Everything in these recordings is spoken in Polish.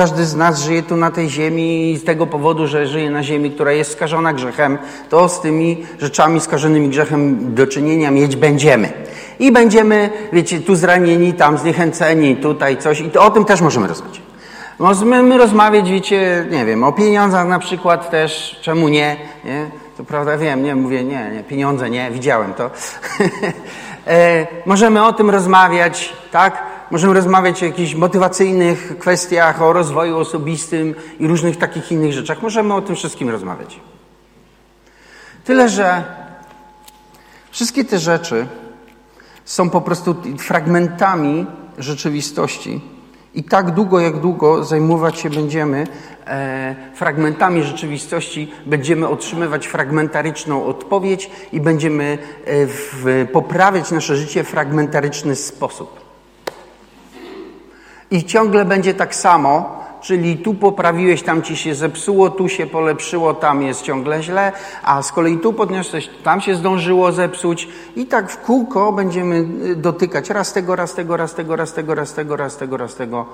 każdy z nas żyje tu na tej ziemi i z tego powodu, że żyje na ziemi, która jest skażona grzechem, to z tymi rzeczami skażonymi grzechem do czynienia mieć będziemy. I będziemy, wiecie, tu zranieni, tam zniechęceni, tutaj coś i to, o tym też możemy rozmawiać. Możemy rozmawiać, wiecie, nie wiem, o pieniądzach na przykład też, czemu nie, nie? To prawda, wiem, nie, mówię, nie, nie, pieniądze nie, widziałem to. e, możemy o tym rozmawiać, tak? Możemy rozmawiać o jakichś motywacyjnych kwestiach, o rozwoju osobistym i różnych takich innych rzeczach. Możemy o tym wszystkim rozmawiać. Tyle, że wszystkie te rzeczy są po prostu fragmentami rzeczywistości. I tak długo, jak długo zajmować się będziemy e, fragmentami rzeczywistości, będziemy otrzymywać fragmentaryczną odpowiedź i będziemy e, w, poprawiać nasze życie w fragmentaryczny sposób. I ciągle będzie tak samo, czyli tu poprawiłeś, tam ci się zepsuło, tu się polepszyło, tam jest ciągle źle, a z kolei tu podniosłeś, tam się zdążyło zepsuć i tak w kółko będziemy y, dotykać raz tego, raz tego, raz tego, raz tego, raz tego, raz tego, raz tego.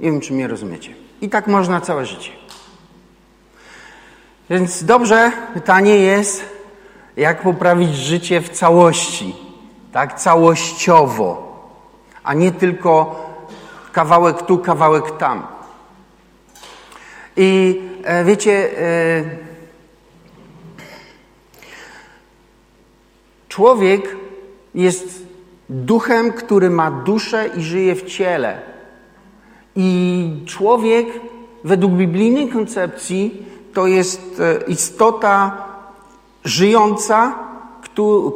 Nie wiem, czy mnie rozumiecie. I tak można całe życie. Więc dobrze, pytanie jest, jak poprawić życie w całości, tak całościowo, a nie tylko kawałek tu, kawałek tam. I e, wiecie, e, człowiek jest duchem, który ma duszę i żyje w ciele. I człowiek, według biblijnej koncepcji, to jest e, istota żyjąca,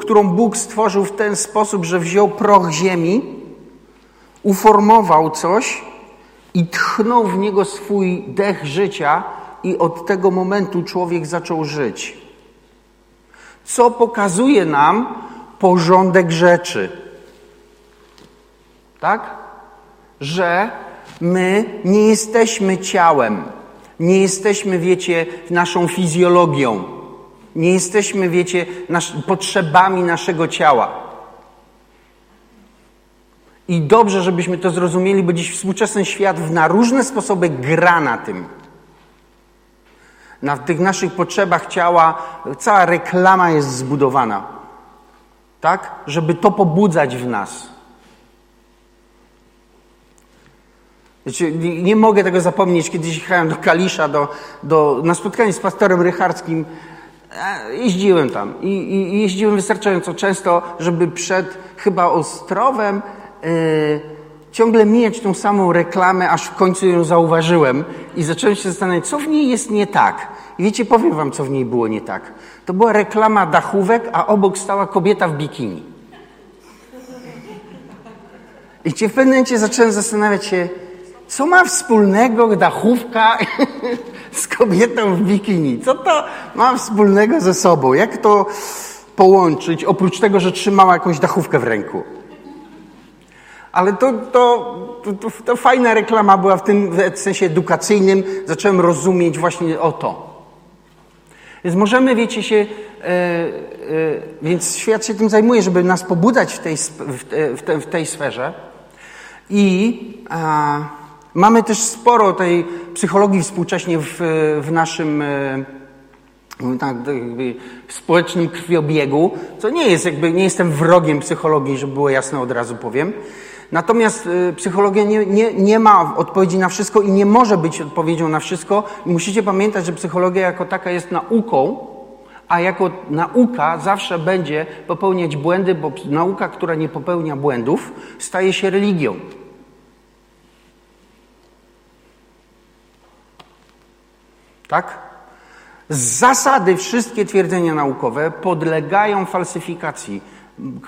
którą Bóg stworzył w ten sposób, że wziął proch ziemi, uformował coś i tchnął w niego swój dech życia, i od tego momentu człowiek zaczął żyć. Co pokazuje nam porządek rzeczy. Tak? Że my nie jesteśmy ciałem, nie jesteśmy, wiecie, naszą fizjologią, nie jesteśmy, wiecie, nasz, potrzebami naszego ciała. I dobrze, żebyśmy to zrozumieli, bo dziś współczesny świat na różne sposoby gra na tym. Na tych naszych potrzebach ciała cała reklama jest zbudowana. Tak? Żeby to pobudzać w nas. Wiecie, nie, mogę tego zapomnieć. Kiedyś jechałem do Kalisza do, do, na spotkanie z pastorem Rycharskim. E, jeździłem tam i, i jeździłem wystarczająco często, żeby przed chyba Ostrowem ciągle mijać tą samą reklamę, aż w końcu ją zauważyłem i zacząłem się zastanawiać, co w niej jest nie tak. I wiecie, powiem wam, co w niej było nie tak. To była reklama dachówek, a obok stała kobieta w bikini. I w pewnym momencie zacząłem zastanawiać się, co ma wspólnego dachówka z kobietą w bikini? Co to ma wspólnego ze sobą? Jak to połączyć, oprócz tego, że trzymała jakąś dachówkę w ręku? Ale to, to, to, to, fajna reklama była w tym w sensie edukacyjnym. Zacząłem rozumieć właśnie o to. Więc możemy, wiecie się, e, e, więc świat się tym zajmuje, żeby nas pobudzać w tej, w, te, w tej sferze. I a, mamy też sporo tej psychologii współcześnie w, w naszym e, tak, społecznym krwiobiegu, co nie jest jakby, nie jestem wrogiem psychologii, żeby było jasne od razu powiem. Natomiast y, psychologia nie, nie, nie ma odpowiedzi na wszystko i nie może być odpowiedzią na wszystko. I musicie pamiętać, że psychologia jako taka jest nauką, a jako nauka zawsze będzie popełniać błędy, bo nauka, która nie popełnia błędów, staje się religią. Tak? Z zasady wszystkie twierdzenia naukowe podlegają falsyfikacji,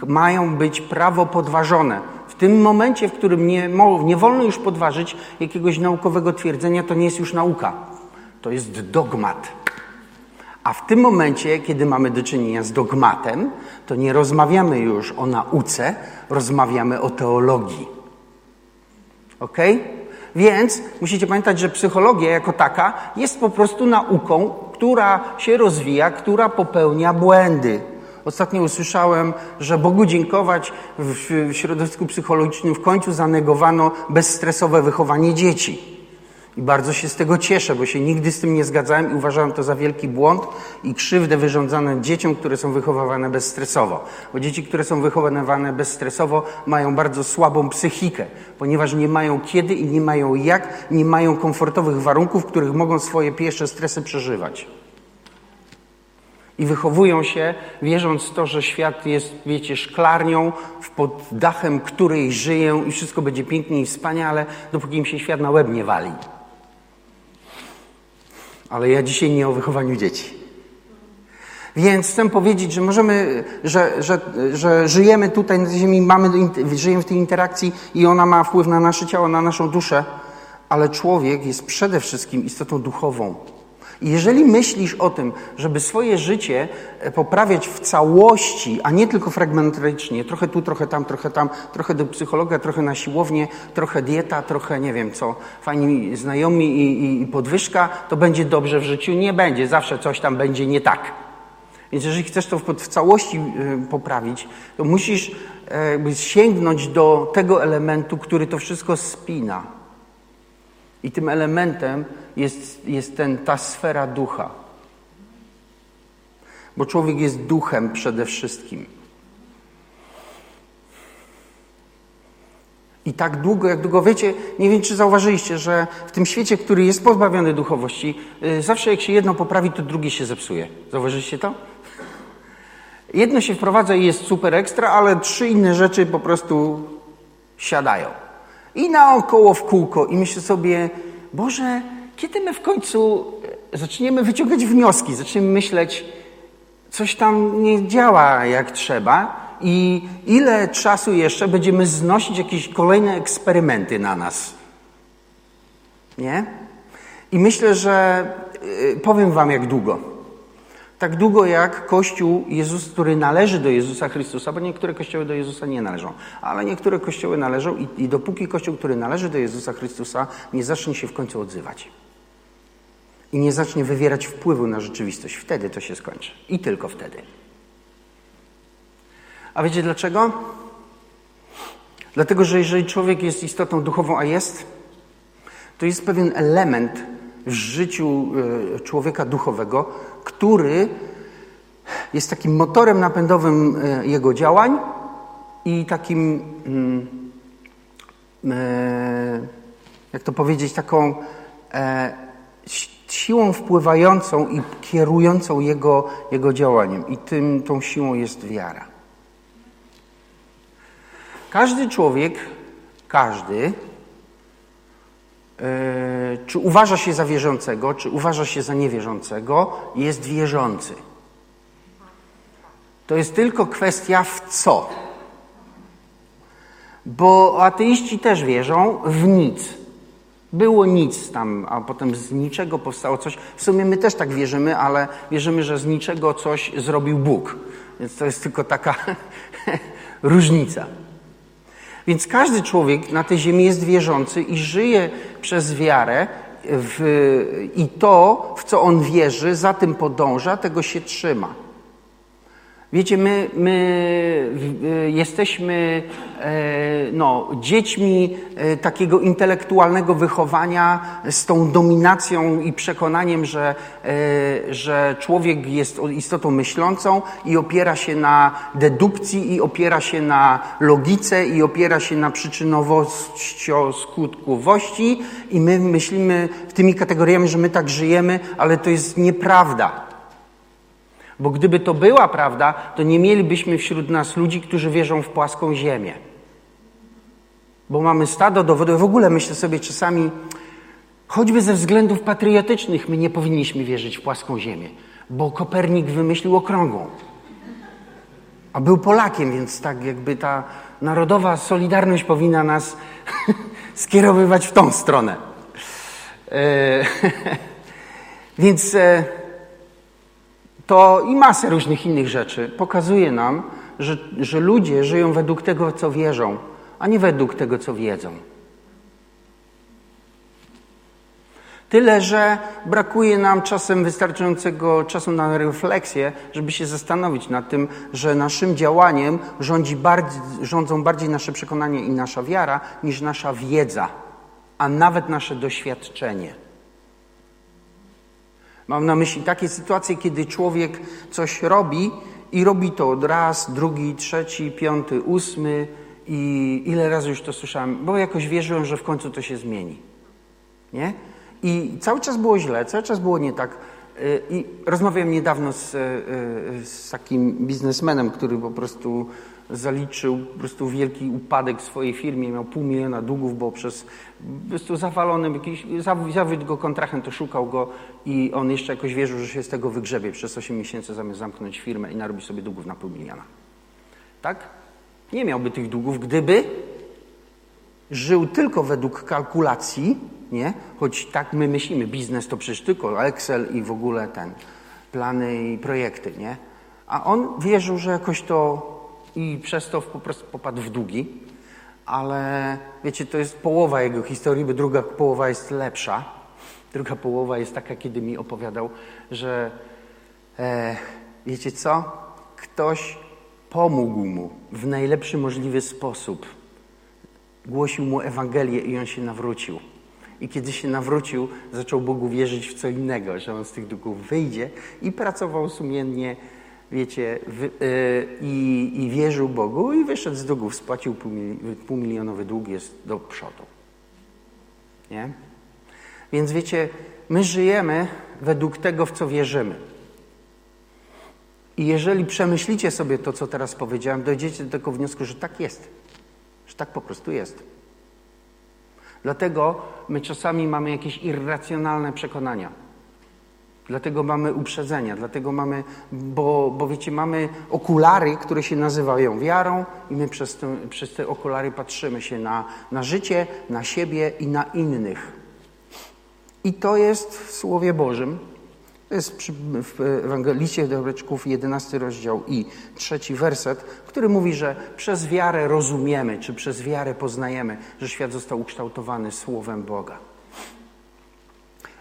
mają być prawo podważone tym momencie, w którym nie, nie wolno już podważyć jakiegoś naukowego twierdzenia, to nie jest już nauka. To jest dogmat. A w tym momencie, kiedy mamy do czynienia z dogmatem, to nie rozmawiamy już o nauce, rozmawiamy o teologii. Ok? Więc musicie pamiętać, że psychologia jako taka jest po prostu nauką, która się rozwija, która popełnia błędy. Ostatnio usłyszałem, że Bogu dziękować w środowisku psychologicznym w końcu zanegowano bezstresowe wychowanie dzieci. I bardzo się z tego cieszę, bo się nigdy z tym nie zgadzałem i uważałem to za wielki błąd i krzywdę wyrządzane dzieciom, które są wychowywane bezstresowo. Bo dzieci, które są wychowywane bezstresowo, mają bardzo słabą psychikę, ponieważ nie mają kiedy i nie mają jak, nie mają komfortowych warunków, w których mogą swoje pierwsze stresy przeżywać. I wychowują się, wierząc w to, że świat jest, wiecie, szklarnią, pod dachem której żyją i wszystko będzie pięknie i wspaniale, dopóki im się świat na łeb nie wali. Ale ja dzisiaj nie o wychowaniu dzieci. Więc chcę powiedzieć, że możemy, że, że, że żyjemy tutaj na ziemi, mamy, żyjemy w tej interakcji i ona ma wpływ na nasze ciało, na naszą duszę, ale człowiek jest przede wszystkim istotą duchową. Jeżeli myślisz o tym, żeby swoje życie e, poprawiać w całości, a nie tylko fragmentarycznie, trochę tu, trochę tam, trochę tam, trochę do psychologa, trochę na siłownię, trochę dieta, trochę nie wiem co, fajni znajomi i, i, i podwyżka, to będzie dobrze w życiu. Nie będzie, zawsze coś tam będzie nie tak. Więc jeżeli chcesz to w, w całości y, poprawić, to musisz y, sięgnąć do tego elementu, który to wszystko spina. I tym elementem jest, jest ten, ta sfera ducha. Bo człowiek jest duchem przede wszystkim. I tak długo, jak długo wiecie, nie wiem, czy zauważyliście, że w tym świecie, który jest pozbawiony duchowości, y, zawsze jak się jedno poprawi, to drugie się zepsuje. Zauważyliście to? Jedno się wprowadza i jest super ekstra, ale trzy inne rzeczy po prostu siadają. I naokoło w kółko. I myślę sobie, Boże, kiedy my w końcu e, zaczniemy wyciągać wnioski, zaczniemy myśleć, coś tam nie działa jak trzeba i ile czasu jeszcze będziemy znosić jakieś kolejne eksperymenty na nas. Nie? I myślę, że e, powiem Wam jak długo. Tak długo jak Kościół Jezus, który należy do Jezusa Chrystusa, bo niektóre kościoły do Jezusa nie należą, ale niektóre kościoły należą i, i dopóki Kościół, który należy do Jezusa Chrystusa, nie zacznie się w końcu odzywać i nie zacznie wywierać wpływu na rzeczywistość, wtedy to się skończy. I tylko wtedy. A wiecie dlaczego? Dlatego, że jeżeli człowiek jest istotą duchową, a jest, to jest pewien element w życiu e, człowieka duchowego, który jest takim motorem napędowym e, jego działań i takim, mm, e, jak to powiedzieć, taką siłą wpływającą i kierującą jego, jego działaniem. I tym, tą siłą jest wiara. Każdy człowiek, każdy, E, czy uważa się za wierzącego, czy uważa się za niewierzącego, jest wierzący. To jest tylko kwestia w co. Bo ateiści też wierzą w nic. Było nic tam, a potem z niczego powstało coś. W sumie my też tak wierzymy, ale wierzymy, że z niczego coś zrobił Bóg. Więc to jest tylko taka różnica. Więc każdy człowiek na tej ziemi jest wierzący i żyje przez wiarę w, i to, w co on wierzy, za tym podąża, tego się trzyma. Wiecie, my, my jesteśmy e, no, dziećmi e, takiego intelektualnego wychowania z tą dominacją i przekonaniem, że, e, że człowiek jest istotą myślącą i opiera się na dedukcji, i opiera się na logice, i opiera się na przyczynowości-skutkowości, i my myślimy w tymi kategoriami, że my tak żyjemy, ale to jest nieprawda. Bo gdyby to była prawda, to nie mielibyśmy wśród nas ludzi, którzy wierzą w płaską ziemię. Bo mamy stado dowodów. W ogóle myślę sobie czasami, choćby ze względów patriotycznych, my nie powinniśmy wierzyć w płaską ziemię, bo Kopernik wymyślił okrągłą. A był Polakiem, więc tak jakby ta narodowa solidarność powinna nas skierowywać w tą stronę. E, więc e, to i masę różnych innych rzeczy pokazuje nam, że, że ludzie żyją według tego, co wierzą, a nie według tego, co wiedzą. Tyle, że brakuje nam czasem wystarczającego czasu na refleksję, żeby się zastanowić nad tym, że naszym działaniem rządzi bardziej, rządzą bardziej nasze przekonanie i nasza wiara niż nasza wiedza. a nawet nasze doświadczenie. Mam na myśli takie sytuacje, kiedy człowiek coś robi i robi to od raz, drugi, trzeci, piąty, ósmy i ile razy już to słyszałem, bo jakoś wierzyłem, że w końcu to się zmieni. Nie? I cały czas było źle, cały czas było nie tak. Y, I rozmawiałem niedawno z, y, y, z takim biznesmenem, który po prostu zaliczył po prostu wielki upadek w swojej firmie, miał pół miliona długów, bo przez po prostu zawalonym jakiś, zawiódł go kontrahent, to szukał go i on jeszcze jakoś wierzył, że się z tego wygrzebie przez 8 miesięcy zamiast zamknąć firmę i narobić sobie długów na pół miliona. Tak? Nie miałby tych długów, gdyby żył tylko według kalkulacji, nie? Choć tak my myślimy, biznes to przecież tylko Excel i w ogóle ten, plany i projekty, nie? A on wierzył, że jakoś to i przez to po prostu popadł w długi. Ale wiecie, to jest połowa jego historii, bo druga połowa jest lepsza. Druga połowa jest taka, kiedy mi opowiadał, że e, wiecie co? Ktoś pomógł mu w najlepszy możliwy sposób. Głosił mu Ewangelię i on się nawrócił. I kiedy się nawrócił, zaczął Bogu wierzyć w co innego, że on z tych długów wyjdzie i pracował sumiennie wiecie, w, yy, i, i, wierzył Bogu i wyszedł z długów, spłacił półmilionowy dług, jest do przodu. Nie? Więc wiecie, my żyjemy według tego, w co wierzymy. I jeżeli przemyślicie sobie to, co teraz powiedziałem, dojdziecie do tego wniosku, że tak jest. Że tak po prostu jest. Dlatego my czasami mamy jakieś irracjonalne przekonania. Dlatego mamy uprzedzenia, dlatego mamy, bo, bo wiecie, mamy okulary, które się nazywają wiarą i my przez te, przez te okulary patrzymy się na, na życie, na siebie i na innych. I to jest w Słowie Bożym, to jest przy, w Ewangeliście Dobreczków 11 rozdział i trzeci werset, który mówi, że przez wiarę rozumiemy, czy przez wiarę poznajemy, że świat został ukształtowany Słowem Boga.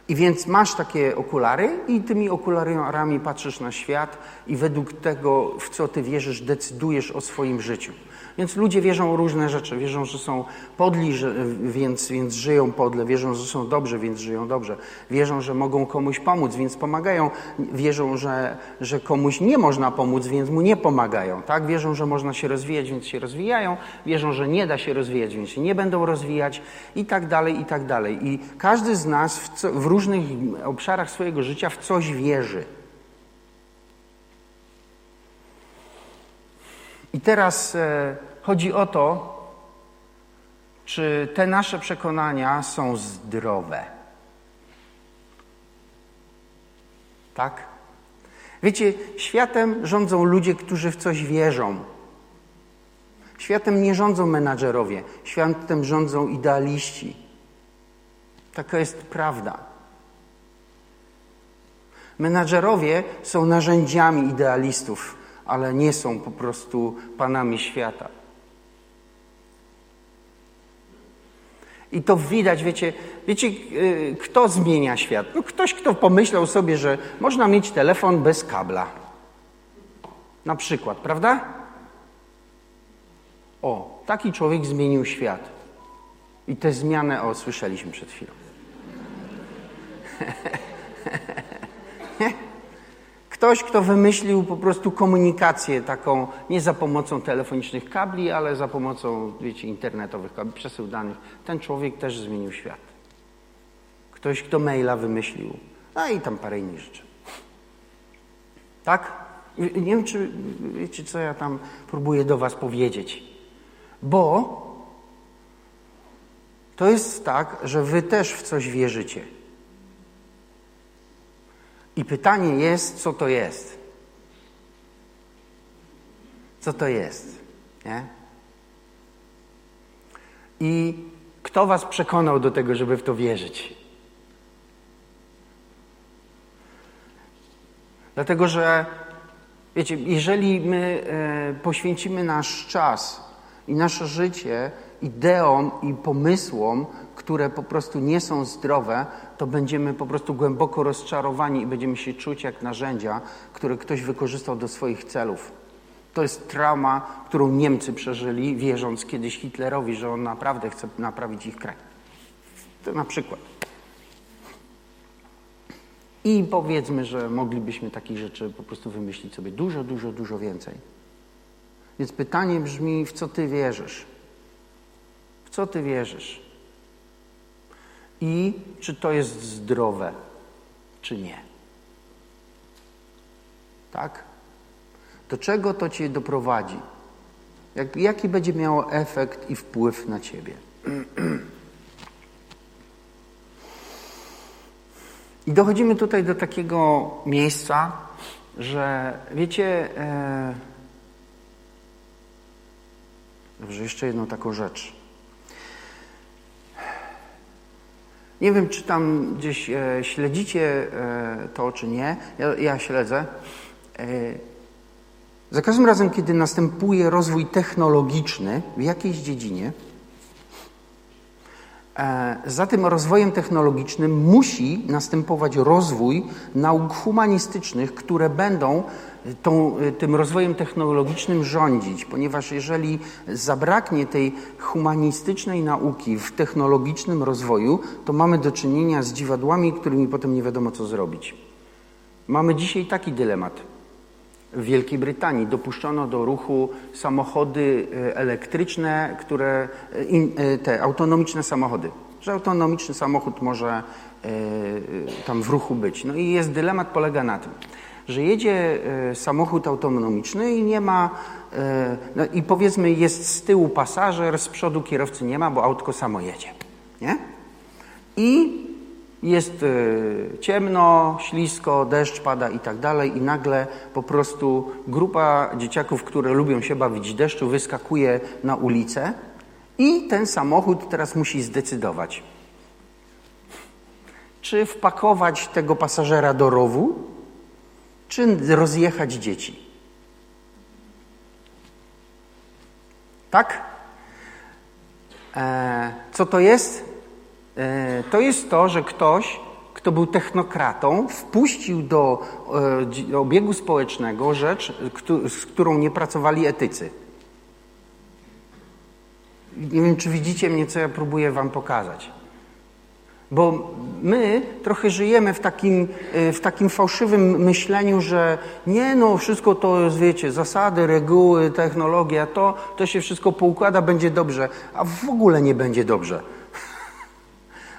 I więc masz takie okulary i tymi okularami patrzysz na świat i według tego, w co ty wierzysz, decydujesz o swoim życiu. Więc ludzie wierzą różne rzeczy. Wierzą, że są podli, że, więc, więc żyją podle. Wierzą, że są dobrzy, więc żyją dobrze. Wierzą, że mogą komuś pomóc, więc pomagają. Wierzą, że, że komuś nie można pomóc, więc mu nie pomagają. Tak? Wierzą, że można się rozwijać, więc się rozwijają. Wierzą, że nie da się rozwijać, więc się nie będą rozwijać i tak dalej, i tak dalej. I każdy z nas w, co, w różnych obszarach swojego życia w coś wierzy. I teraz e, chodzi o to, czy te nasze przekonania są zdrowe. Tak? Wiecie, światem rządzą ludzie, którzy w coś wierzą. Światem nie rządzą menadżerowie, światem rządzą idealiści. Taka jest prawda. Menadżerowie są narzędziami idealistów ale nie są po prostu panami świata. I to widać, wiecie, wiecie, y, kto zmienia świat? No ktoś, kto pomyślał sobie, że można mieć telefon bez kabla. Na przykład, prawda? O, taki człowiek zmienił świat. I tę zmianę, o, słyszeliśmy przed chwilą. Ktoś, kto wymyślił po prostu komunikację taką nie za pomocą telefonicznych kabli, ale za pomocą, wiecie, internetowych kabli, przesył danych. Ten człowiek też zmienił świat. Ktoś, kto maila wymyślił. No i tam parę innych rzeczy. Tak? Nie wiem, czy wiecie, co ja tam próbuję do was powiedzieć. Bo to jest tak, że wy też w coś wierzycie. I pytanie jest, co to jest? Co to jest? Nie? I kto was przekonał do tego, żeby w to wierzyć? Dlatego, że wiecie, jeżeli my e, poświęcimy nasz czas i nasze życie ideom i pomysłom, które po prostu nie są zdrowe, to będziemy po prostu głęboko rozczarowani i będziemy się czuć jak narzędzia, które ktoś wykorzystał do swoich celów. To jest trauma, którą Niemcy przeżyli, wierząc kiedyś Hitlerowi, że on naprawdę chce naprawić ich kraj. To na przykład. I powiedzmy, że moglibyśmy takich rzeczy po prostu wymyślić sobie dużo, dużo, dużo więcej. Więc pytanie brzmi, w co ty wierzysz? W co ty wierzysz? I czy to jest zdrowe, czy nie? Tak? Do czego to cię doprowadzi? Jak, jaki będzie miało efekt i wpływ na ciebie? I dochodzimy tutaj do takiego miejsca, że wiecie. E... Dobrze, jeszcze jedną taką rzecz. Nie wiem, czy tam gdzieś e, śledzicie e, to, czy nie. Ja, ja śledzę. E, za każdym razem, kiedy następuje rozwój technologiczny w jakiejś dziedzinie, za tym rozwojem technologicznym musi następować rozwój nauk humanistycznych, które będą tą, tym rozwojem technologicznym rządzić, ponieważ jeżeli zabraknie tej humanistycznej nauki w technologicznym rozwoju, to mamy do czynienia z dziwadłami, którymi potem nie wiadomo co zrobić. Mamy dzisiaj taki dylemat. W Wielkiej Brytanii dopuszczono do ruchu samochody e, elektryczne, które, e, e, te autonomiczne samochody, że autonomiczny samochód może tam w ruchu być. No i jest dylemat, polega na tym, że jedzie samochód autonomiczny i nie ma, no i powiedzmy jest z tyłu pasażer, z przodu kierowcy nie ma, bo autko samo jedzie, nie? I jest y, ciemno, ślisko, deszcz pada i tak dalej i nagle po prostu grupa dzieciaków, które lubią się bawić deszczu, wyskakuje na ulicę i ten samochód teraz musi zdecydować, czy wpakować tego pasażera do rowu, czy rozjechać dzieci. Tak? E, co to jest? E, to jest to, że ktoś, kto był technokratą, wpuścił do e, obiegu społecznego rzecz, z którą nie pracowali etycy. Nie wiem, czy widzicie mnie, co ja próbuję Wam pokazać. Bo my trochę żyjemy w takim, e, w takim fałszywym myśleniu, że nie no, wszystko to jest, wiecie, zasady, reguły, technologia, to, to się wszystko poukłada, będzie dobrze, a w ogóle nie będzie dobrze.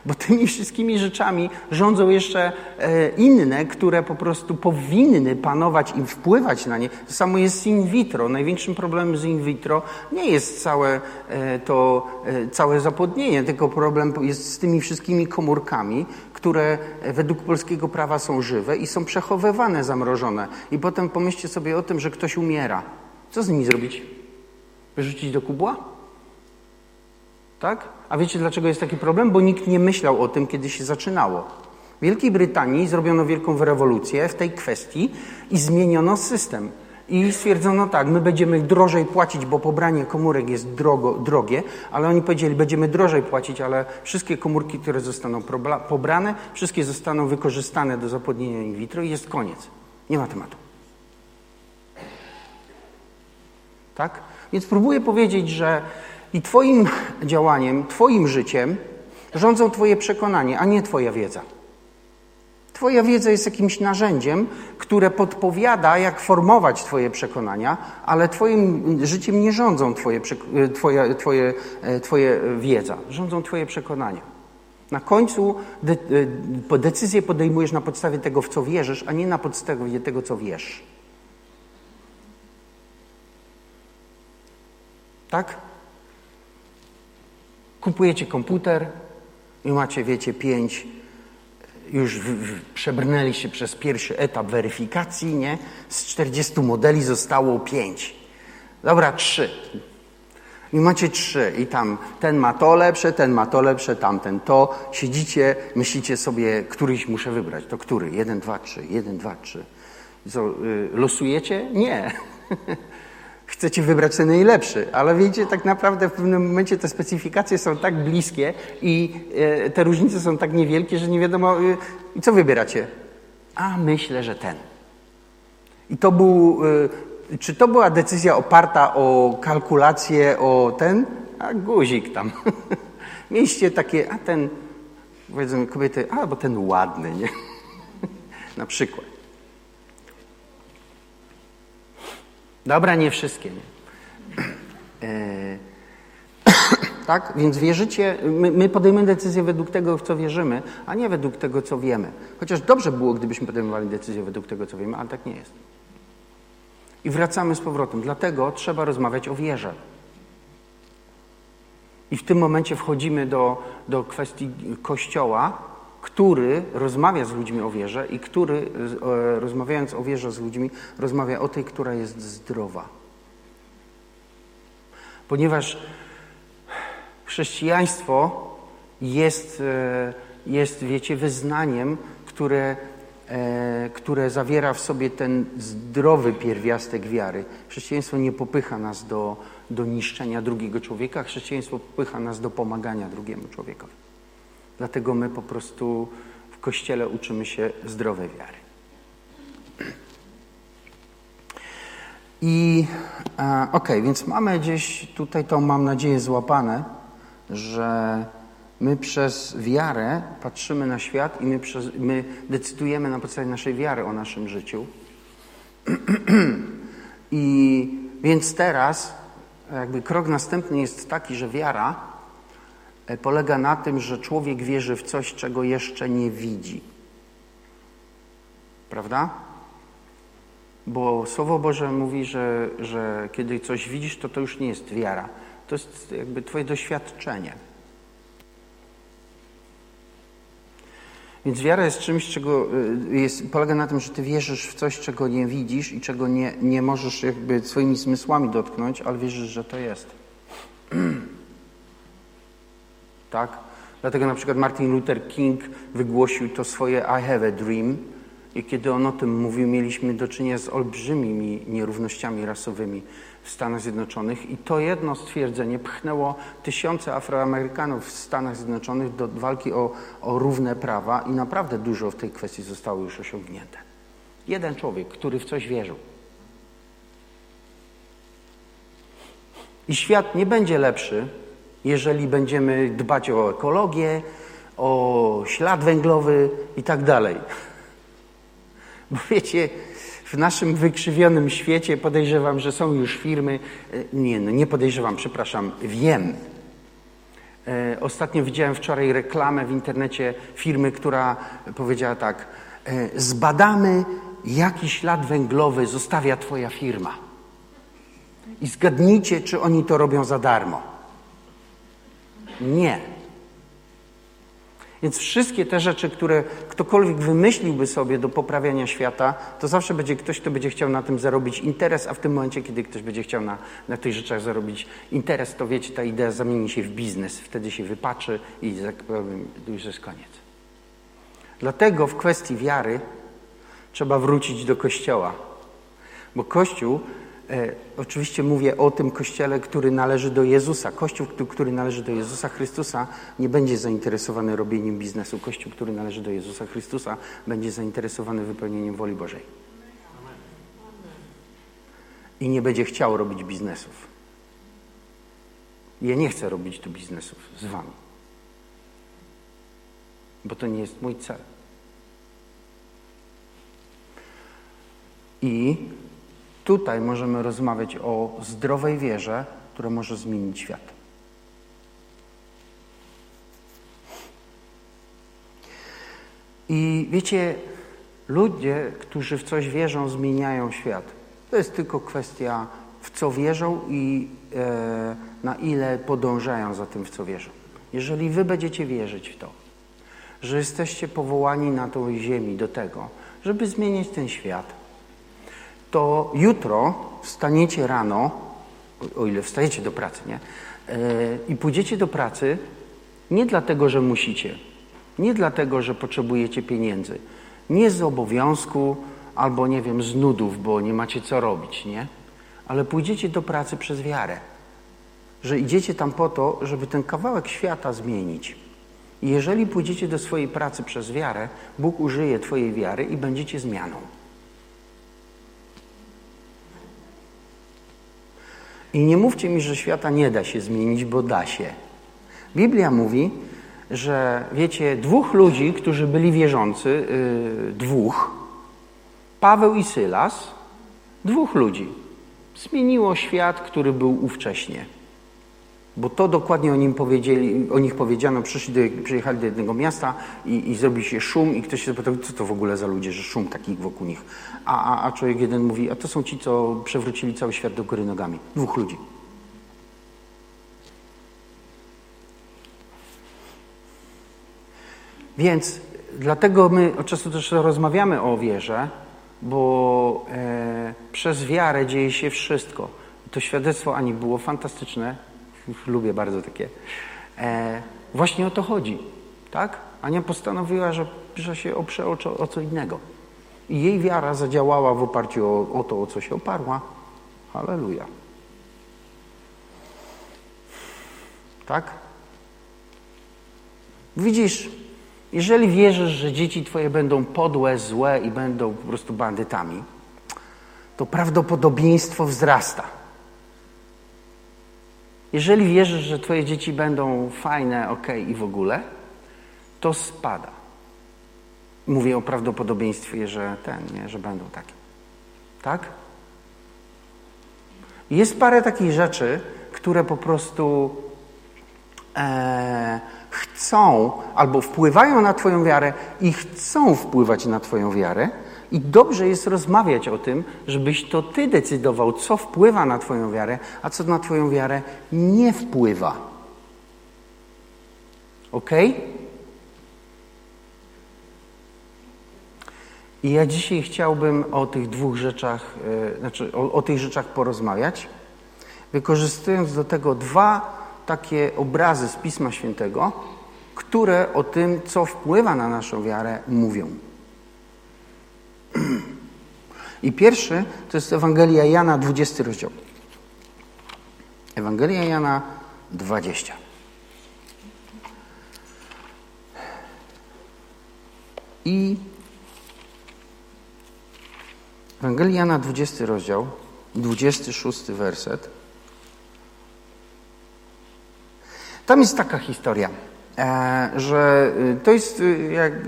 Bo tymi wszystkimi rzeczami rządzą jeszcze e, inne, które po prostu powinny panować i wpływać na nie. To samo jest z in vitro. Największym problemem z in vitro nie jest całe e, to e, całe zapłodnienie, tylko problem jest z tymi wszystkimi komórkami, które według polskiego prawa są żywe i są przechowywane zamrożone. I potem pomyślcie sobie o tym, że ktoś umiera. Co z nimi zrobić? Wyrzucić do kubła? Tak? A wiecie dlaczego jest taki problem? Bo nikt nie myślał o tym, kiedy się zaczynało. W Wielkiej Brytanii zrobiono wielką rewolucję w tej kwestii i zmieniono system. I stwierdzono tak, my będziemy drożej płacić, bo pobranie komórek jest drogo, drogie, ale oni powiedzieli, będziemy drożej płacić, ale wszystkie komórki, które zostaną pobrane, wszystkie zostaną wykorzystane do zapłodnienia in vitro i jest koniec. Nie ma tematu. Tak? Więc próbuję powiedzieć, że i Twoim działaniem, Twoim życiem rządzą Twoje przekonanie, a nie Twoja wiedza. Twoja wiedza jest jakimś narzędziem, które podpowiada, jak formować Twoje przekonania, ale Twoim życiem nie rządzą Twoje, twoje, twoje, e, twoje wiedza, rządzą Twoje przekonania. Na końcu e, decyzję podejmujesz na podstawie tego, w co wierzysz, a nie na podstawie tego, co wiesz. Tak? Kupujecie komputer i macie, wiecie, pięć, już w, w, przebrnęliście przez pierwszy etap weryfikacji, nie? Z 40 modeli zostało pięć. Dobra, trzy. I macie trzy i tam ten ma to lepsze, ten ma to lepsze, tamten to. Siedzicie, myślicie sobie, któryś muszę wybrać. To który? Jeden, dwa, trzy. Jeden, dwa, trzy. Co, y, losujecie? Nie. chcecie wybrać ten najlepszy, ale wiecie, tak naprawdę w pewnym momencie te specyfikacje są tak bliskie i e, te różnice są tak niewielkie, że nie wiadomo, e, co wybieracie. A myślę, że ten. I to był, e, czy to była decyzja oparta o kalkulację, o ten? A guzik tam. Mieliście takie, a ten, Powiedzą kobiety, a bo ten ładny, nie? Na przykład. Dobra, nie wszystkie, nie? E, tak? Więc wierzycie, my, my, podejmujemy decyzję według tego, w co wierzymy, a nie według tego, co wiemy. Chociaż dobrze było, gdybyśmy podejmowali decyzję według tego, co wiemy, ale tak nie jest. I wracamy z powrotem. Dlatego trzeba rozmawiać o wierze. I w tym momencie wchodzimy do, do kwestii Kościoła, który rozmawia z ludźmi o wierze i który, e, rozmawiając o wierze z ludźmi, rozmawia o tej, która jest zdrowa. Ponieważ chrześcijaństwo jest, e, jest wiecie, wyznaniem, które, e, które zawiera w sobie ten zdrowy pierwiastek wiary. Chrześcijaństwo nie popycha nas do, do niszczenia drugiego człowieka, chrześcijaństwo popycha nas do pomagania drugiemu człowiekowi. Dlatego my po prostu w Kościele uczymy się zdrowej wiary. I okej, okay, więc mamy gdzieś tutaj to, mam nadzieję, złapane, że my przez wiarę patrzymy na świat i my, przez, my decydujemy na podstawie naszej wiary o naszym życiu. I więc teraz jakby krok następny jest taki, że wiara e, polega na tym, że człowiek wierzy w coś, czego jeszcze nie widzi. Prawda? Bo Słowo Boże mówi, że, że kiedy coś widzisz, to to już nie jest wiara. To jest jakby Twoje doświadczenie. Więc wiara jest czymś, czego y, jest, polega na tym, że Ty wierzysz w coś, czego nie widzisz i czego nie, nie możesz jakby swoimi zmysłami dotknąć, ale wierzysz, że to jest. tak? Dlatego na przykład Martin Luther King wygłosił to swoje I have a dream, i kiedy on o tym mówił, mieliśmy do czynienia z olbrzymimi nierównościami rasowymi w Stanach Zjednoczonych i to jedno stwierdzenie pchnęło tysiące Afroamerykanów w Stanach Zjednoczonych do walki o, o równe prawa i naprawdę dużo w tej kwestii zostało już osiągnięte. Jeden człowiek, który w coś wierzył. I świat nie będzie lepszy, jeżeli będziemy dbać o ekologię, o ślad węglowy i tak dalej. Bo wiecie, w naszym wykrzywionym świecie podejrzewam, że są już firmy, e, nie, no nie podejrzewam, przepraszam, wiem. E, ostatnio widziałem wczoraj reklamę w internecie firmy, która powiedziała tak: e, Zbadamy, jaki ślad węglowy zostawia Twoja firma. I zgadnijcie, czy oni to robią za darmo. Nie. Więc wszystkie te rzeczy, które ktokolwiek wymyśliłby sobie do poprawiania świata, to zawsze będzie ktoś, kto będzie chciał na tym zarobić interes, a w tym momencie, kiedy ktoś będzie chciał na, na tych rzeczach zarobić interes, to wiecie, ta idea zamieni się w biznes. Wtedy się wypaczy i tak już jest koniec. Dlatego w kwestii wiary trzeba wrócić do Kościoła. Bo Kościół oczywiście mówię o tym kościele, który należy do Jezusa. Kościół, który należy do Jezusa Chrystusa, nie będzie zainteresowany robieniem biznesu. Kościół, który należy do Jezusa Chrystusa, będzie zainteresowany wypełnieniem woli Bożej. I nie będzie chciał robić biznesów. Ja nie chcę robić tu biznesów z Wami, bo to nie jest mój cel. I Tutaj możemy rozmawiać o zdrowej wierze, która może zmienić świat. I wiecie, ludzie, którzy w coś wierzą, zmieniają świat. To jest tylko kwestia, w co wierzą i e, na ile podążają za tym, w co wierzą. Jeżeli wy będziecie wierzyć w to, że jesteście powołani na tą ziemi do tego, żeby zmienić ten świat, to jutro wstaniecie rano, o ile wstajecie do pracy, nie? E, I pójdziecie do pracy nie dlatego, że musicie, nie dlatego, że potrzebujecie pieniędzy, nie z obowiązku albo nie wiem, z nudów, bo nie macie co robić, nie? Ale pójdziecie do pracy przez wiarę, że idziecie tam po to, żeby ten kawałek świata zmienić. I jeżeli pójdziecie do swojej pracy przez wiarę, Bóg użyje Twojej wiary i będziecie zmianą. I nie mówcie mi, że świata nie da się zmienić, bo da się. Biblia mówi, że wiecie, dwóch ludzi, którzy byli wierzący, yy, dwóch, Paweł i Sylas, dwóch ludzi, zmieniło świat, który był ówcześnie. Bo to dokładnie o, nim powiedzieli, o nich powiedziano, przyszli do, przyjechali do jednego miasta i, i zrobi się szum i ktoś się zapytał, co to w ogóle za ludzie, że szum taki wokół nich. A, a, a człowiek jeden mówi, a to są ci, co przewrócili cały świat do góry nogami. Dwóch ludzi. Więc dlatego my od czasu też rozmawiamy o wierze, bo e, przez wiarę dzieje się wszystko. To świadectwo Ani było fantastyczne. Lubię bardzo takie. E, właśnie o to chodzi. Tak? Ania postanowiła, że, że się oprze o, o co innego. I jej wiara zadziałała w oparciu o, o to, o co się oparła. Halleluja. Tak? Widzisz, jeżeli wierzysz, że dzieci twoje będą podłe, złe i będą po prostu bandytami, to prawdopodobieństwo wzrasta. Jeżeli wierzysz, że twoje dzieci będą fajne, ok i w ogóle, to spada. Mówię o prawdopodobieństwie, że ten, nie, że będą takie. Tak? Jest parę takich rzeczy, które po prostu e, chcą albo wpływają na Twoją wiarę i chcą wpływać na Twoją wiarę. I dobrze jest rozmawiać o tym, żebyś to Ty decydował, co wpływa na Twoją wiarę, a co na Twoją wiarę nie wpływa. Ok? I ja dzisiaj chciałbym o tych dwóch rzeczach, yy, znaczy o, o tych rzeczach porozmawiać, wykorzystując do tego dwa takie obrazy z Pisma Świętego, które o tym, co wpływa na naszą wiarę, mówią. I pierwszy to jest Ewangelia Jana, 20 rozdział. Ewangelia Jana 20. I Ewangelia Jana, 20 rozdział, 26 werset. Tam jest taka historia, e, że y, to jest y, jak e,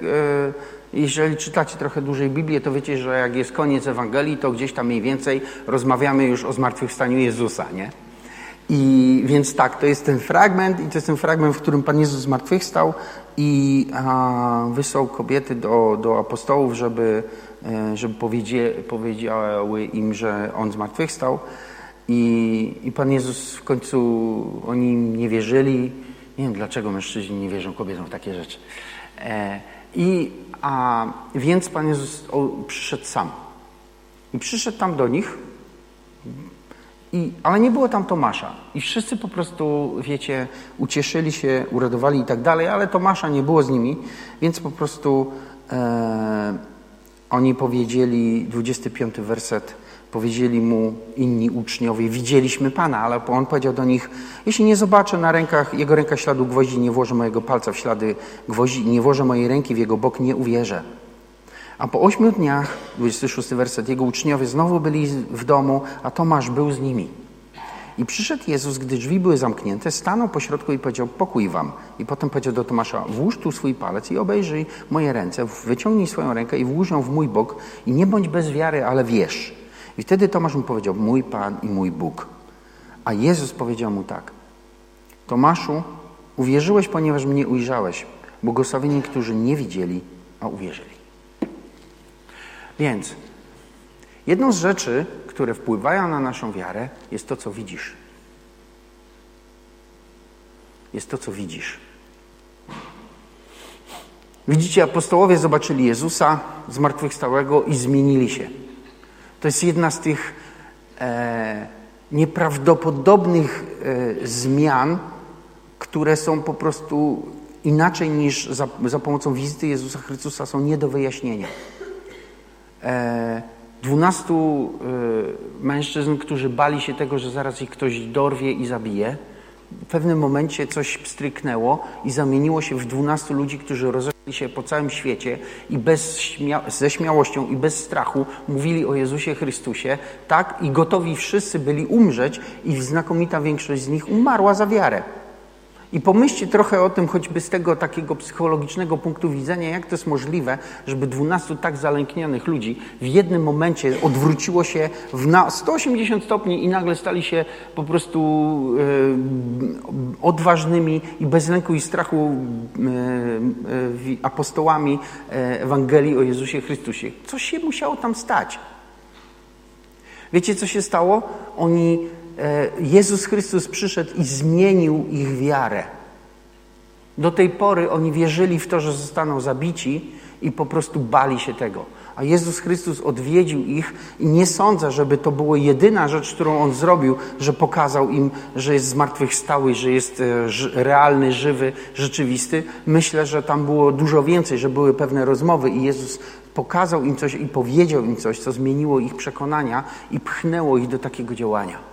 jeżeli czytacie trochę dłużej Biblię, to wiecie, że jak jest koniec Ewangelii, to gdzieś tam mniej więcej rozmawiamy już o zmartwychwstaniu Jezusa, nie? I więc tak, to jest ten fragment i to jest ten fragment, w którym Pan Jezus zmartwychwstał i a, wysłał kobiety do, do apostołów, żeby, e, żeby powiedzie, powiedziały im, że On zmartwychwstał. I, I Pan Jezus w końcu oni nie wierzyli. Nie wiem, dlaczego mężczyźni nie wierzą kobietom w takie rzeczy. E, I a więc Pan Jezus przyszedł sam. I przyszedł tam do nich, i, ale nie było tam Tomasza. I wszyscy po prostu, wiecie, ucieszyli się, uradowali i tak dalej, ale Tomasza nie było z nimi, więc po prostu e, oni powiedzieli, 25 werset, Powiedzieli mu inni uczniowie, widzieliśmy Pana, ale on powiedział do nich, jeśli nie zobaczę na rękach, jego ręka śladu gwoździ, nie włożę mojego palca w ślady gwoździ, nie włożę mojej ręki w jego bok, nie uwierzę. A po ośmiu dniach, 26 werset, jego uczniowie znowu byli w domu, a Tomasz był z nimi. I przyszedł Jezus, gdy drzwi były zamknięte, stanął po środku i powiedział, pokój wam. I potem powiedział do Tomasza, włóż tu swój palec i obejrzyj moje ręce, wyciągnij swoją rękę i włóż ją w mój bok i nie bądź bez wiary, ale wierz. I wtedy Tomasz mu powiedział, mój Pan i mój Bóg. A Jezus powiedział mu tak, Tomaszu, uwierzyłeś, ponieważ mnie ujrzałeś. Błogosławieni, którzy nie widzieli, a uwierzyli. Więc jedną z rzeczy, które wpływają na naszą wiarę, jest to, co widzisz. Jest to, co widzisz. Widzicie, apostołowie zobaczyli Jezusa zmartwychwstałego i zmienili się. To jest jedna z tych e, nieprawdopodobnych e, zmian, które są po prostu inaczej niż za, za, pomocą wizyty Jezusa Chrystusa, są nie do wyjaśnienia. E, dwunastu e, mężczyzn, którzy bali się tego, że zaraz ich ktoś dorwie i zabije, w pewnym momencie coś stryknęło i zamieniło się w dwunastu ludzi, którzy rozeszli się po całym świecie i bez śmia ze śmiałością i bez strachu mówili o Jezusie Chrystusie, tak? I gotowi wszyscy byli umrzeć i znakomita większość z nich umarła za wiarę. I pomyślcie trochę o tym, choćby z tego takiego psychologicznego punktu widzenia, jak to jest możliwe, żeby 12 tak zalęknionych ludzi w jednym momencie odwróciło się na 180 stopni i nagle stali się po prostu e, odważnymi i bez lęku i strachu e, e, apostołami Ewangelii o Jezusie Chrystusie. Coś się musiało tam stać. Wiecie, co się stało? Oni Jezus Chrystus przyszedł i zmienił ich wiarę. Do tej pory oni wierzyli w to, że zostaną zabici i po prostu bali się tego. A Jezus Chrystus odwiedził ich i nie sądzę, żeby to była jedyna rzecz, którą On zrobił, że pokazał im, że jest zmartwychwstały, że jest e, realny, żywy, rzeczywisty. Myślę, że tam było dużo więcej, że były pewne rozmowy i Jezus pokazał im coś i powiedział im coś, co zmieniło ich przekonania i pchnęło ich do takiego działania.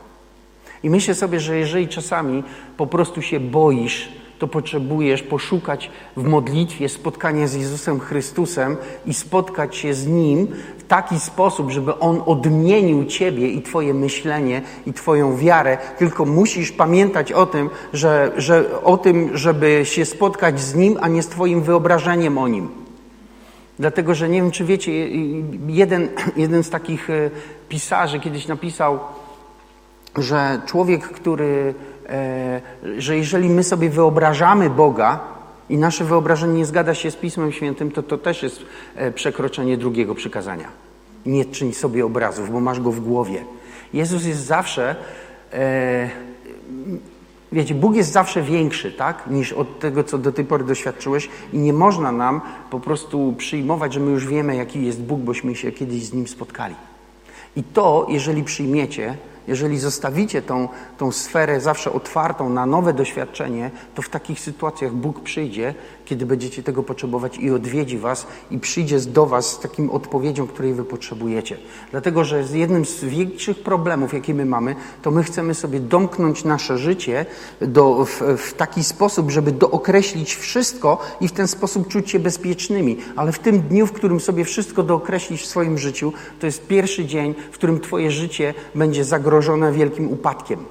I myślę sobie, że jeżeli czasami po prostu się boisz, to potrzebujesz poszukać w modlitwie spotkania z Jezusem Chrystusem i spotkać się z Nim w taki sposób, żeby On odmienił Ciebie i Twoje myślenie i Twoją wiarę. Tylko musisz pamiętać o tym, że, że o tym, żeby się spotkać z Nim, a nie z Twoim wyobrażeniem o Nim. Dlatego, że nie wiem, czy wiecie, jeden, jeden z takich e, pisarzy kiedyś napisał, że człowiek, który, e, że jeżeli my sobie wyobrażamy Boga i nasze wyobrażenie nie zgadza się z Pismem Świętym, to to też jest e, przekroczenie drugiego przykazania. Nie czyń sobie obrazów, bo masz go w głowie. Jezus jest zawsze, e, wiecie, Bóg jest zawsze większy, tak, niż od tego, co do tej pory doświadczyłeś i nie można nam po prostu przyjmować, że my już wiemy, jaki jest Bóg, bośmy się kiedyś z Nim spotkali. I to, jeżeli przyjmiecie, jeżeli zostawicie tą, tą sferę zawsze otwartą na nowe doświadczenie, to w takich sytuacjach Bóg przyjdzie, kiedy będziecie tego potrzebować i odwiedzi Was i przyjdzie do Was z takim odpowiedzią, której Wy potrzebujecie. Dlatego, że jednym z większych problemów, jakie my mamy, to my chcemy sobie domknąć nasze życie do, w, w taki sposób, żeby dookreślić wszystko i w ten sposób czuć się bezpiecznymi. Ale w tym dniu, w którym sobie wszystko dookreślisz w swoim życiu, to jest pierwszy dzień, w którym Twoje życie będzie zagrożone zagrożone wielkim upadkiem,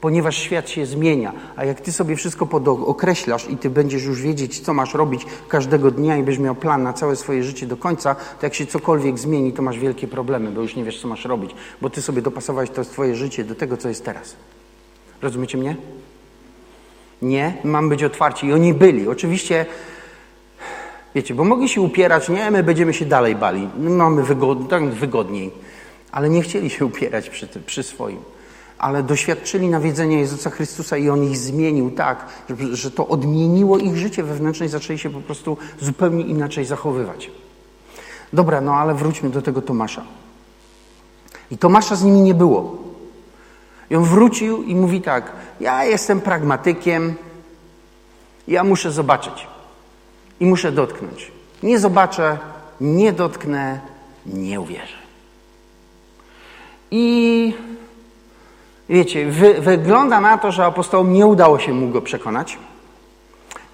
ponieważ świat się zmienia, a jak ty sobie wszystko określasz i ty będziesz już wiedzieć, co masz robić każdego dnia i będziesz miał plan na całe swoje życie do końca, to jak się cokolwiek zmieni, to masz wielkie problemy, bo już nie wiesz, co masz robić, bo ty sobie dopasowałeś to swoje życie do tego, co jest teraz. Rozumiecie mnie? Nie, mam być otwarci. I oni byli. Oczywiście, wiecie, bo mogli się upierać, nie, my będziemy się dalej bali. My mamy wygod tak wygodniej ale nie chcieli się upierać przy, tym, przy swoim. Ale doświadczyli nawiedzenia Jezusa Chrystusa i On ich zmienił tak, że, że to odmieniło ich życie wewnętrzne i zaczęli się po prostu zupełnie inaczej zachowywać. Dobra, no ale wróćmy do tego Tomasza. I Tomasza z nimi nie było. I on wrócił i mówi tak: Ja jestem pragmatykiem, ja muszę zobaczyć i muszę dotknąć. Nie zobaczę, nie dotknę, nie uwierzę. I wiecie, wy, wygląda na to, że apostołom nie udało się mu go przekonać.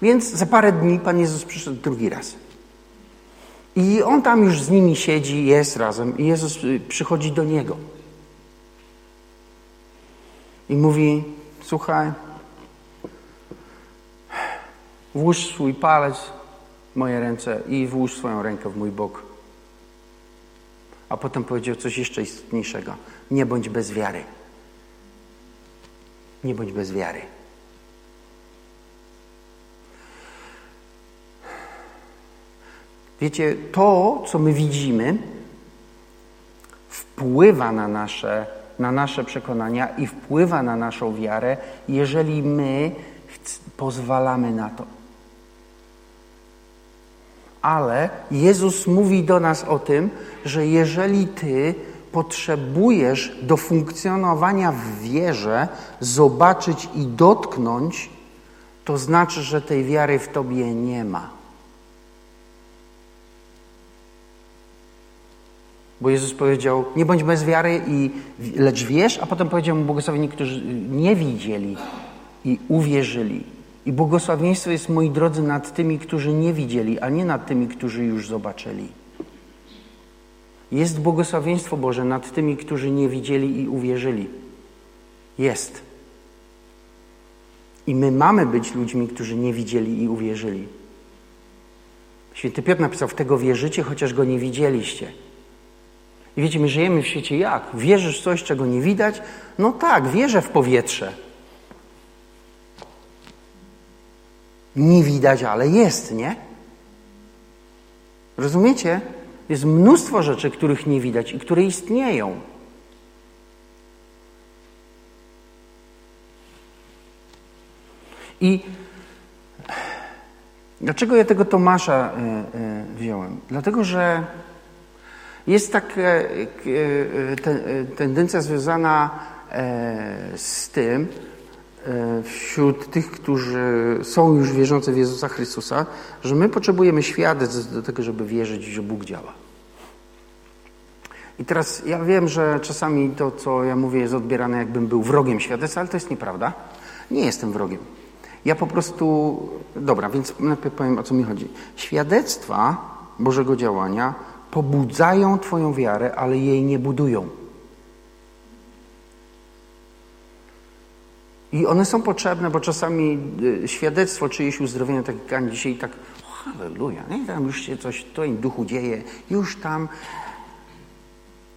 Więc za parę dni Pan Jezus przyszedł drugi raz. I on tam już z nimi siedzi, jest razem. I Jezus y, przychodzi do niego. I mówi: Słuchaj, włóż swój palec w moje ręce i włóż swoją rękę w mój bok. A potem powiedział coś jeszcze istotniejszego. Nie bądź bez wiary. Nie bądź bez wiary. Wiecie, to, co my widzimy, wpływa na nasze, na nasze przekonania i wpływa na naszą wiarę, jeżeli my pozwalamy na to. Ale Jezus mówi do nas o tym, że jeżeli ty potrzebujesz do funkcjonowania w wierze zobaczyć i dotknąć, to znaczy, że tej wiary w tobie nie ma. Bo Jezus powiedział, nie bądź bez wiary, i, lecz wiesz, a potem powiedział mu błogosławieni, którzy nie widzieli i uwierzyli. I błogosławieństwo jest, moi drodzy, nad tymi, którzy nie widzieli, a nie nad tymi, którzy już zobaczyli. Jest błogosławieństwo Boże nad tymi, którzy nie widzieli i uwierzyli. Jest. I my mamy być ludźmi, którzy nie widzieli i uwierzyli. Święty Piotr napisał, w tego wierzycie, chociaż go nie widzieliście. I wiecie, my żyjemy w świecie jak? Wierzysz w coś, czego nie widać? No tak, wierzę w powietrze. Nie widać, ale jest, nie? Rozumiecie? Jest mnóstwo rzeczy, których nie widać i które istnieją. I dlaczego ja tego Tomasza e, e, wziąłem? Dlatego, że jest taka e, tendencja związana z tym, wśród tych, którzy są już wierzący w Jezusa Chrystusa, że my potrzebujemy świadectw do tego, żeby wierzyć, że Bóg działa. I teraz ja wiem, że czasami to, co ja mówię, jest odbierane, jakbym był wrogiem świadectwa, ale to jest nieprawda. Nie jestem wrogiem. Ja po prostu, dobra, więc najpierw powiem o co mi chodzi. Świadectwa Bożego działania pobudzają Twoją wiarę, ale jej nie budują. I one są potrzebne, bo czasami y, świadectwo czyjeś uzdrowienia, tak jak Ani dzisiaj, tak halleluja, nie? tam już się coś w Twoim duchu dzieje, już tam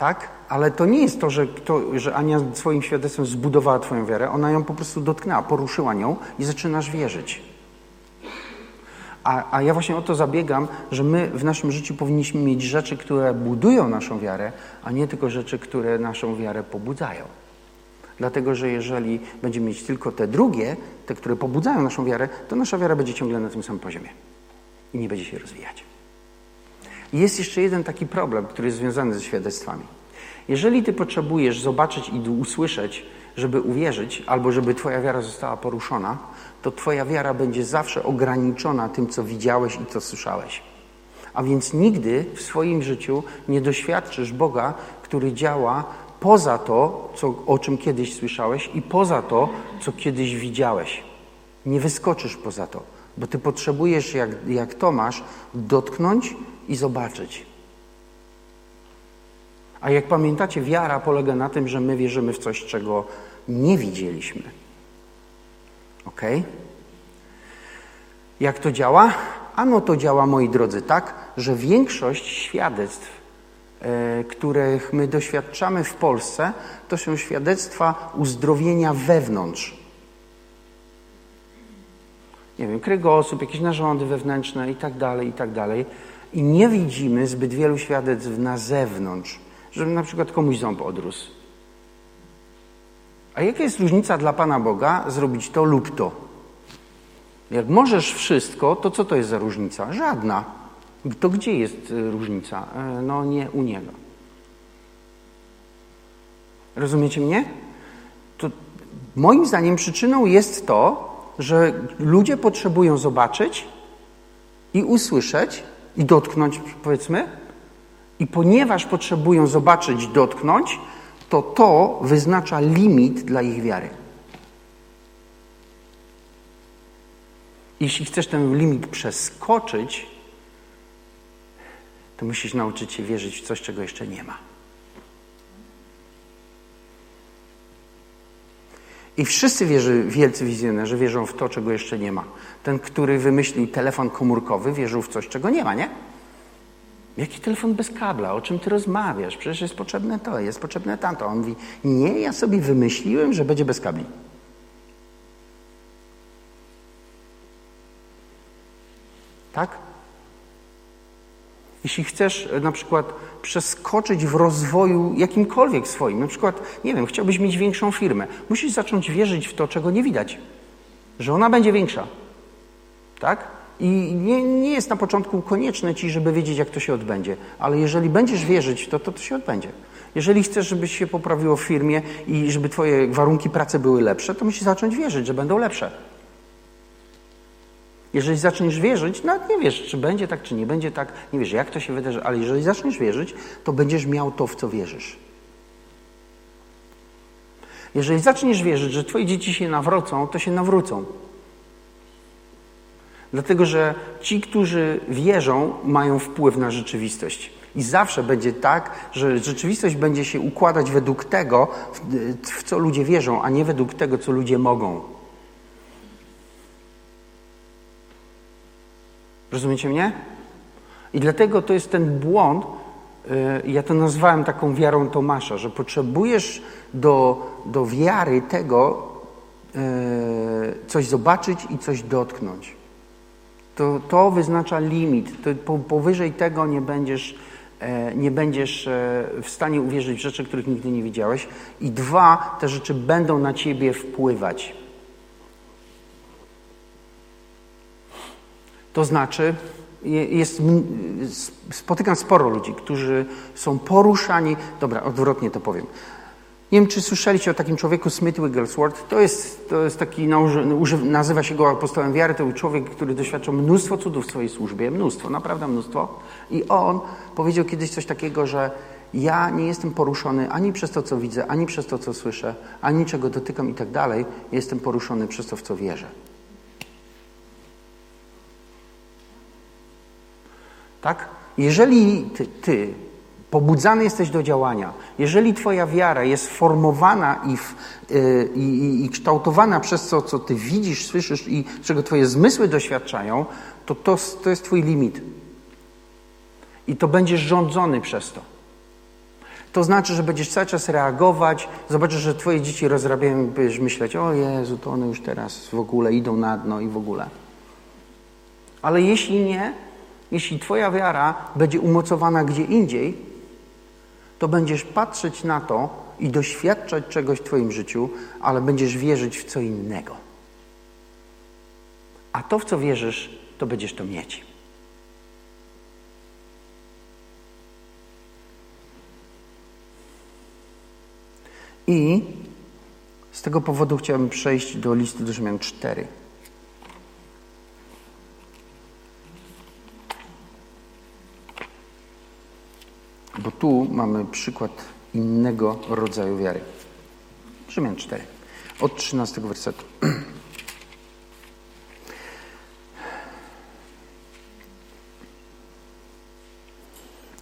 tak? Ale to nie jest to, że, to, że Ania swoim świadectwem zbudowała Twoją wiarę. Ona ją po prostu dotknęła, poruszyła nią i zaczynasz wierzyć. A, a ja właśnie o to zabiegam, że my w naszym życiu powinniśmy mieć rzeczy, które budują naszą wiarę, a nie tylko rzeczy, które naszą wiarę pobudzają. Dlatego, że jeżeli będziemy mieć tylko te drugie, te, które pobudzają naszą wiarę, to nasza wiara będzie ciągle na tym samym poziomie i nie będzie się rozwijać. I jest jeszcze jeden taki problem, który jest związany ze świadectwami. Jeżeli ty potrzebujesz zobaczyć i usłyszeć, żeby uwierzyć, albo żeby twoja wiara została poruszona, to twoja wiara będzie zawsze ograniczona tym, co widziałeś i co słyszałeś. A więc nigdy w swoim życiu nie doświadczysz Boga, który działa poza to, co, o czym kiedyś słyszałeś i poza to, co kiedyś widziałeś. Nie wyskoczysz poza to, bo ty potrzebujesz, jak, jak Tomasz, dotknąć i zobaczyć. A jak pamiętacie, wiara polega na tym, że my wierzymy w coś, czego nie widzieliśmy. Ok? Jak to działa? Ano to działa, moi drodzy, tak, że większość świadectw, których my doświadczamy w Polsce, to są świadectwa uzdrowienia wewnątrz. Nie wiem, kręgosłup, jakieś narządy wewnętrzne i tak dalej, i tak dalej. I nie widzimy zbyt wielu świadectw na zewnątrz, żeby na przykład komuś ząb odrósł. A jaka jest różnica dla Pana Boga zrobić to lub to? Jak możesz wszystko, to co to jest za różnica? Żadna. To gdzie jest y, różnica? E, no nie u Niego. Rozumiecie mnie? To moim zdaniem przyczyną jest to, że ludzie potrzebują zobaczyć i usłyszeć, i dotknąć, powiedzmy. I ponieważ potrzebują zobaczyć, dotknąć, to to wyznacza limit dla ich wiary. Jeśli chcesz ten limit przeskoczyć, to musisz nauczyć się wierzyć w coś, czego jeszcze nie ma. I wszyscy wierzy, wielcy wizjonerzy wierzą w to, czego jeszcze nie ma. Ten, który wymyślił telefon komórkowy, wierzył w coś, czego nie ma, nie? Jaki telefon bez kabla? O czym ty rozmawiasz? Przecież jest potrzebne to, jest potrzebne tamto. On mówi, nie, ja sobie wymyśliłem, że będzie bez kabli. Tak? Jeśli chcesz e, na przykład przeskoczyć w rozwoju jakimkolwiek swoim, na przykład, nie wiem, chciałbyś mieć większą firmę, musisz zacząć wierzyć w to, czego nie widać, że ona będzie większa. Tak? I nie, nie jest na początku konieczne ci, żeby wiedzieć, jak to się odbędzie, ale jeżeli będziesz wierzyć w to, to to się odbędzie. Jeżeli chcesz, żeby się poprawiło w firmie i żeby twoje warunki pracy były lepsze, to musisz zacząć wierzyć, że będą lepsze. Jeżeli zaczniesz wierzyć, nawet nie wiesz, czy będzie tak, czy nie będzie tak, nie wiesz, jak to się wydarzy, ale jeżeli zaczniesz wierzyć, to będziesz miał to, w co wierzysz. Jeżeli zaczniesz wierzyć, że twoje dzieci się nawrócą, to się nawrócą. Dlatego, że ci, którzy wierzą, mają wpływ na rzeczywistość. I zawsze będzie tak, że rzeczywistość będzie się układać według tego, w co ludzie wierzą, a nie według tego, co ludzie mogą. Rozumiecie mnie? I dlatego to jest ten błąd, y, ja to nazwałem taką wiarą Tomasza, że potrzebujesz do, do wiary tego y, coś zobaczyć i coś dotknąć. To, to wyznacza limit. To powyżej tego nie będziesz, e, nie będziesz e, w stanie uwierzyć w rzeczy, których nigdy nie widziałeś. I dwa, te rzeczy będą na ciebie wpływać. To znaczy, jest, spotykam sporo ludzi, którzy są poruszani. Dobra, odwrotnie to powiem. Nie wiem, czy słyszeliście o takim człowieku Smith Wigglesworth. To jest, to jest taki, nazywa się go apostołem wiary. To był człowiek, który doświadczył mnóstwo cudów w swojej służbie. Mnóstwo, naprawdę mnóstwo. I on powiedział kiedyś coś takiego, że ja nie jestem poruszony ani przez to, co widzę, ani przez to, co słyszę, ani czego dotykam i tak dalej. Jestem poruszony przez to, w co wierzę. Tak? Jeżeli ty, ty pobudzany jesteś do działania, jeżeli Twoja wiara jest formowana i, w, yy, i, i, kształtowana przez to, co Ty widzisz, słyszysz i czego Twoje zmysły doświadczają, to, to to jest Twój limit. I to będziesz rządzony przez to. To znaczy, że będziesz cały czas reagować, zobaczysz, że Twoje dzieci rozrabiają, będziesz myśleć, o Jezu, to one już teraz w ogóle idą na dno i w ogóle. Ale jeśli nie, jeśli Twoja wiara będzie umocowana gdzie indziej, to będziesz patrzeć na to i doświadczać czegoś w Twoim życiu, ale będziesz wierzyć w co innego. A to, w co wierzysz, to będziesz to mieć. I z tego powodu chciałbym przejść do listu do Rzymian 4. Bo tu mamy przykład innego rodzaju wiary. Rzymian 4, od 13 wersetu.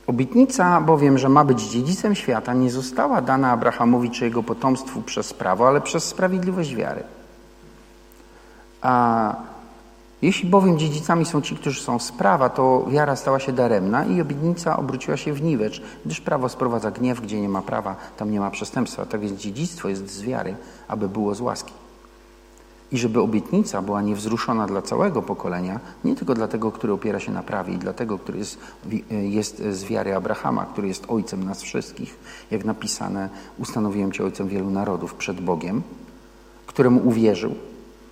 Obietnica bowiem, że ma być dziedzicem świata, nie została dana Abrahamowi czy jego potomstwu przez prawo, ale przez sprawiedliwość wiary. A jeśli bowiem dziedzicami są ci, którzy są z prawa, to wiara stała się daremna i obietnica obróciła się w niwecz, gdyż prawo sprowadza gniew, gdzie nie ma prawa, tam nie ma przestępstwa. Tak więc dziedzictwo jest z wiary, aby było z łaski. I żeby obietnica była niewzruszona dla całego pokolenia, nie tylko dla tego, który opiera się na prawie i dla tego, który jest, jest z wiary Abrahama, który jest ojcem nas wszystkich. Jak napisane, ustanowiłem Cię ojcem wielu narodów przed Bogiem, któremu uwierzył,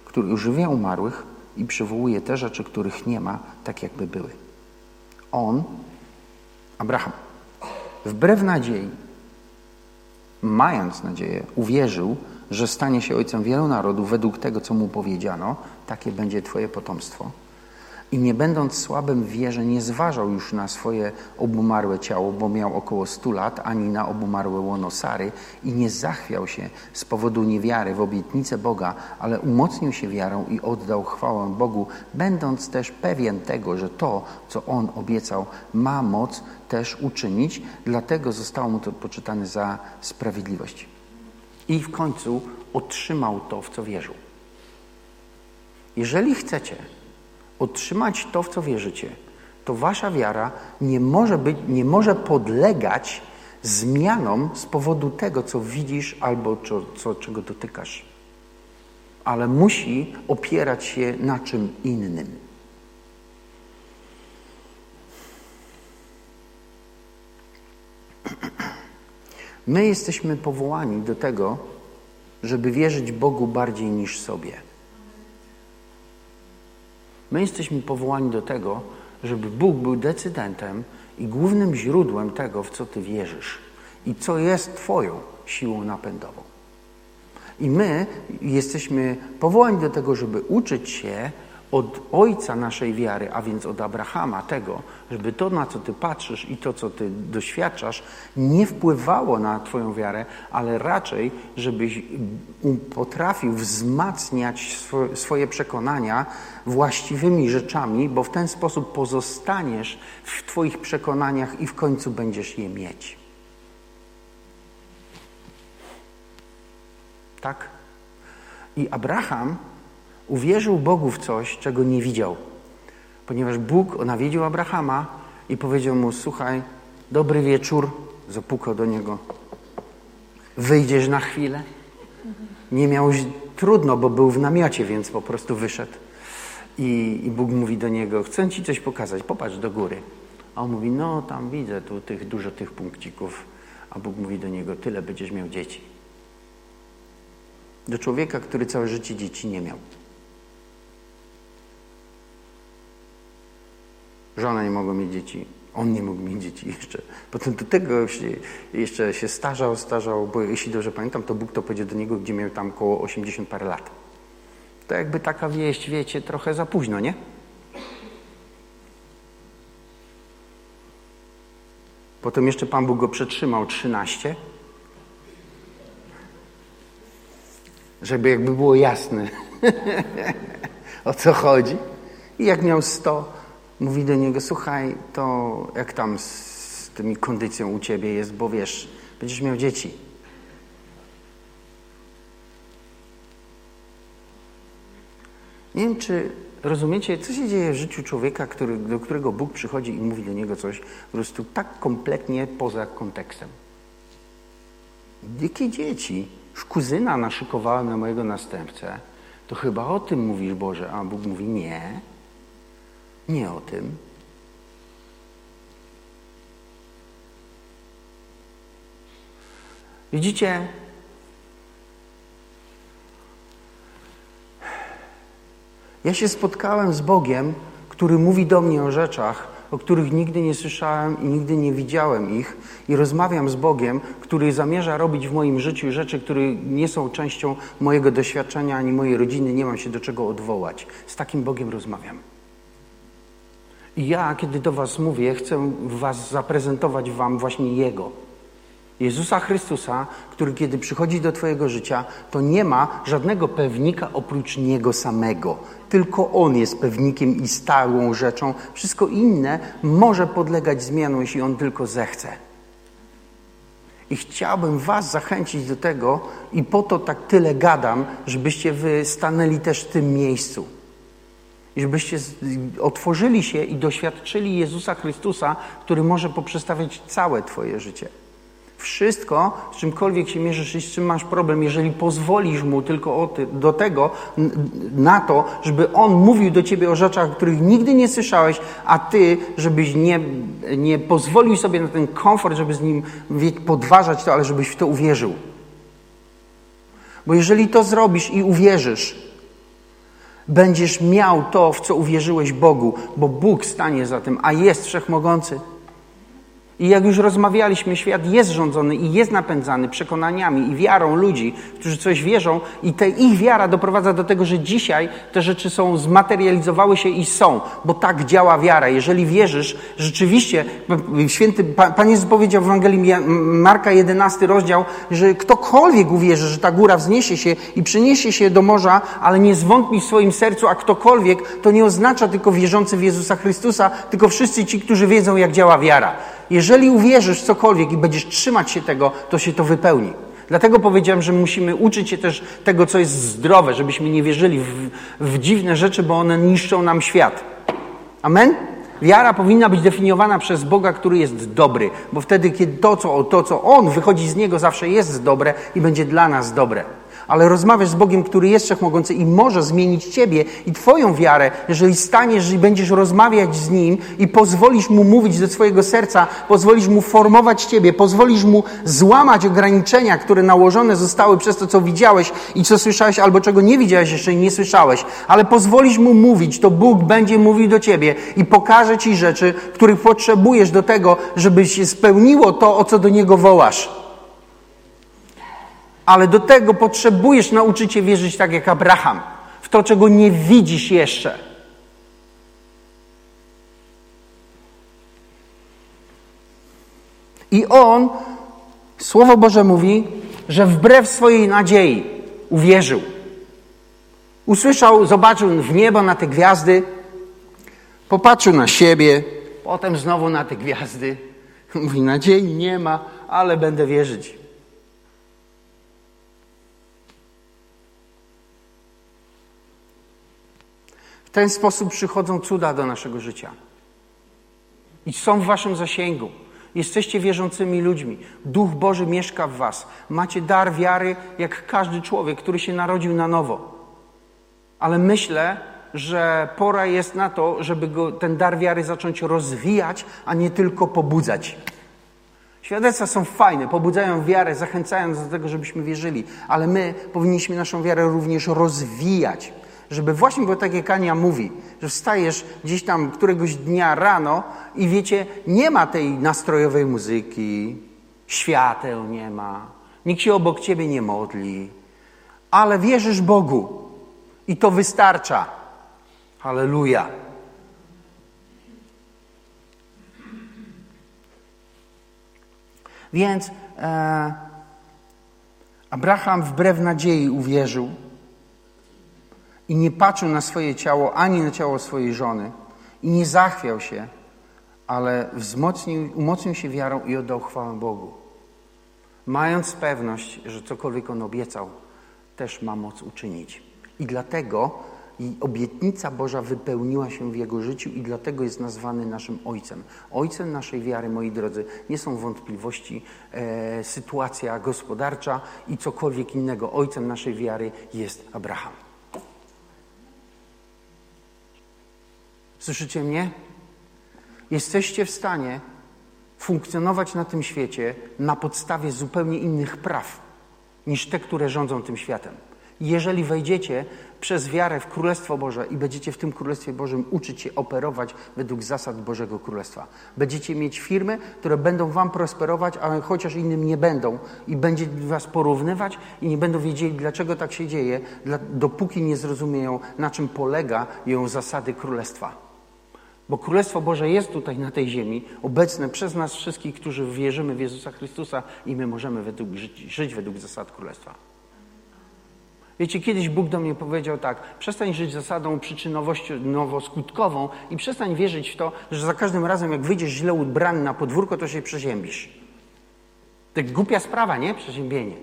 który używia umarłych, i przywołuje te rzeczy, których nie ma, tak jakby były. On, Abraham, wbrew nadziei, mając nadzieję, uwierzył, że stanie się ojcem wielu narodów według tego, co mu powiedziano, takie będzie Twoje potomstwo. I nie będąc słabym w wierze, nie zważał już na swoje obumarłe ciało, bo miał około stu lat, ani na obumarłe łono Sary i nie zachwiał się z powodu niewiary w obietnicę Boga, ale umocnił się wiarą i oddał chwałę Bogu, będąc też pewien tego, że to, co On obiecał, ma moc też uczynić, dlatego zostało mu to poczytane za sprawiedliwość. I w końcu otrzymał to, w co wierzył. Jeżeli chcecie, otrzymać to, w co wierzycie, to wasza wiara nie może, być, nie może podlegać zmianom z powodu tego, co widzisz albo co, co, czego dotykasz. Ale musi opierać się na czym innym. My jesteśmy powołani do tego, żeby wierzyć Bogu bardziej niż sobie. My jesteśmy powołani do tego, żeby Bóg był decydentem i głównym źródłem tego, w co Ty wierzysz i co jest Twoją siłą napędową. I my jesteśmy powołani do tego, żeby uczyć się od ojca naszej wiary, a więc od Abrahama, tego, żeby to, na co ty patrzysz i to, co ty doświadczasz, nie wpływało na twoją wiarę, ale raczej, żebyś potrafił wzmacniać swoje przekonania właściwymi rzeczami, bo w ten sposób pozostaniesz w twoich przekonaniach i w końcu będziesz je mieć. Tak? I Abraham uwierzył Bogu w coś, czego nie widział. Ponieważ Bóg nawiedził Abrahama i powiedział mu, słuchaj, dobry wieczór, zapukał do niego, wyjdziesz na chwilę? Nie miał trudno, bo był w namiocie, więc po prostu wyszedł. I, I Bóg mówi do niego, chcę ci coś pokazać, popatrz do góry. A on mówi, no tam widzę tu tych, dużo tych punkcików. A Bóg mówi do niego, tyle będziesz miał dzieci. Do człowieka, który całe życie dzieci nie miał. Żona nie mogła mieć dzieci, on nie mógł mieć dzieci jeszcze. Potem do tego się, jeszcze się starzał, starzał, bo jeśli dobrze pamiętam, to Bóg to powiedział do niego, gdzie miał tam około 80 parę lat. To jakby taka wieść, wiecie, trochę za późno, nie? Potem jeszcze Pan Bóg go przetrzymał 13, żeby jakby było jasne, o co chodzi. I jak miał 100, mówi do niego, słuchaj, to jak tam z tymi kondycją u ciebie jest, bo wiesz, będziesz miał dzieci. Nie wiem, czy rozumiecie, co się dzieje w życiu człowieka, który, do którego Bóg przychodzi i mówi do niego coś po prostu tak kompletnie poza kontekstem. Jakie dzieci? Już kuzyna naszykowała na mojego następcę. To chyba o tym mówisz, Boże. A Bóg mówi nie. Nie o tym. Widzicie, ja się spotkałem z Bogiem, który mówi do mnie o rzeczach, o których nigdy nie słyszałem i nigdy nie widziałem ich, i rozmawiam z Bogiem, który zamierza robić w moim życiu rzeczy, które nie są częścią mojego doświadczenia ani mojej rodziny, nie mam się do czego odwołać. Z takim Bogiem rozmawiam. Ja, kiedy do Was mówię, chcę Was zaprezentować Wam właśnie Jego. Jezusa Chrystusa, który kiedy przychodzi do Twojego życia, to nie ma żadnego pewnika oprócz Niego samego. Tylko On jest pewnikiem i stałą rzeczą. Wszystko inne może podlegać zmianom, jeśli On tylko zechce. I chciałbym Was zachęcić do tego, i po to tak tyle gadam, żebyście Wy stanęli też w tym miejscu i żebyście otworzyli się i doświadczyli Jezusa Chrystusa, który może poprzestawiać całe Twoje życie. Wszystko, z czymkolwiek się mierzysz i z czym masz problem, jeżeli pozwolisz Mu tylko ty, do tego, na to, żeby On mówił do Ciebie o rzeczach, których nigdy nie słyszałeś, a Ty, żebyś nie, nie pozwolił sobie na ten komfort, żeby z Nim podważać to, ale żebyś w to uwierzył. Bo jeżeli to zrobisz i uwierzysz, będziesz miał to, w co uwierzyłeś Bogu, bo Bóg stanie za tym, a jest wszechmogący. I jak już rozmawialiśmy, świat jest rządzony i jest napędzany przekonaniami i wiarą ludzi, którzy coś wierzą, i ta ich wiara doprowadza do tego, że dzisiaj te rzeczy są, zmaterializowały się i są, bo tak działa wiara. Jeżeli wierzysz, rzeczywiście, święty Pan Jezus powiedział w Ewangelii Marka 11 rozdział, że ktokolwiek uwierzy, że ta góra wzniesie się i przyniesie się do morza, ale nie zwątpi w swoim sercu, a ktokolwiek, to nie oznacza tylko wierzący w Jezusa Chrystusa, tylko wszyscy ci, którzy wiedzą, jak działa wiara. Jeżeli uwierzysz w cokolwiek i będziesz trzymać się tego, to się to wypełni. Dlatego powiedziałem, że musimy uczyć się też tego, co jest zdrowe, żebyśmy nie wierzyli w, w dziwne rzeczy, bo one niszczą nam świat. Amen? Wiara powinna być definiowana przez Boga, który jest dobry, bo wtedy, kiedy to, co, to, co On wychodzi z Niego, zawsze jest dobre i będzie dla nas dobre ale rozmawiasz z Bogiem, który jest wszechmogący i może zmienić Ciebie i Twoją wiarę, jeżeli staniesz i będziesz rozmawiać z Nim i pozwolisz Mu mówić do swojego serca, pozwolisz Mu formować Ciebie, pozwolisz Mu złamać ograniczenia, które nałożone zostały przez to, co widziałeś i co słyszałeś, albo czego nie widziałeś jeszcze i nie słyszałeś, ale pozwolisz Mu mówić, to Bóg będzie mówił do Ciebie i pokaże Ci rzeczy, których potrzebujesz do tego, żeby się spełniło to, o co do Niego wołasz ale do tego potrzebujesz nauczyć się wierzyć tak jak Abraham, w to, czego nie widzisz jeszcze. I on, Słowo Boże mówi, że wbrew swojej nadziei uwierzył. Usłyszał, zobaczył w niebo na te gwiazdy, popatrzył na siebie, potem znowu na te gwiazdy. Mówi, nadziei nie ma, ale będę wierzyć. Ten sposób przychodzą cuda do naszego życia. I są w waszym zasięgu. Jesteście wierzącymi ludźmi. Duch Boży mieszka w was. Macie dar wiary, jak każdy człowiek, który się narodził na nowo. Ale myślę, że pora jest na to, żeby go, ten dar wiary zacząć rozwijać, a nie tylko pobudzać. Świadectwa są fajne, pobudzają wiarę, zachęcają do tego, żebyśmy wierzyli, ale my powinniśmy naszą wiarę również rozwijać. Żeby właśnie, bo tak jak Ania mówi, że wstajesz gdzieś tam któregoś dnia rano i wiecie, nie ma tej nastrojowej muzyki, świateł nie ma, nikt się obok ciebie nie modli, ale wierzysz Bogu i to wystarcza. Halleluja. Więc e, Abraham wbrew nadziei uwierzył i nie patrzył na swoje ciało ani na ciało swojej żony i nie zachwiał się, ale wzmocnił, umocnił się wiarą i oddał chwałę Bogu. Mając pewność, że cokolwiek on obiecał, też ma moc uczynić. I dlatego i obietnica Boża wypełniła się w jego życiu i dlatego jest nazwany naszym Ojcem. Ojcem naszej wiary, moi drodzy, nie są wątpliwości, e, sytuacja gospodarcza i cokolwiek innego. Ojcem naszej wiary jest Abraham. Słyszycie mnie? Jesteście w stanie funkcjonować na tym świecie na podstawie zupełnie innych praw niż te, które rządzą tym światem. Jeżeli wejdziecie przez wiarę w Królestwo Boże i będziecie w tym Królestwie Bożym uczyć się operować według zasad Bożego Królestwa. Będziecie mieć firmy, które będą wam prosperować, ale chociaż innym nie będą i będzie was porównywać i nie będą wiedzieli, dlaczego tak się dzieje, dopóki nie zrozumieją, na czym polega ją zasady Królestwa. Bo Królestwo Boże jest tutaj na tej ziemi, obecne przez nas wszystkich, którzy wierzymy w Jezusa Chrystusa i my możemy według, żyć, żyć według zasad Królestwa. Wiecie, kiedyś Bóg do mnie powiedział tak: przestań żyć zasadą przyczynowo-skutkową i przestań wierzyć w to, że za każdym razem, jak wyjdziesz źle ubrany na podwórko, to się przeziębisz. Tak głupia sprawa, nie? Przeziębienie.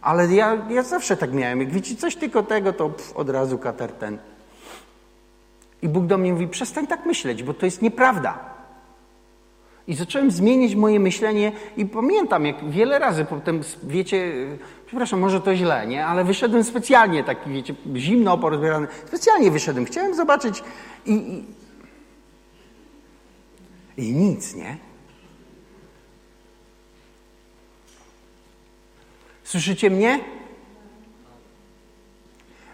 Ale ja, ja zawsze tak miałem. Jak widzicie coś tylko tego, to pff, od razu kater ten. I Bóg do mnie mówi: przestań tak myśleć, bo to jest nieprawda. I zacząłem zmienić moje myślenie i pamiętam, jak wiele razy potem, wiecie, przepraszam, może to źle, nie? Ale wyszedłem specjalnie, taki, wiecie, zimno porozbierany. Specjalnie wyszedłem. Chciałem zobaczyć i, i, i nic, nie? Słyszycie mnie?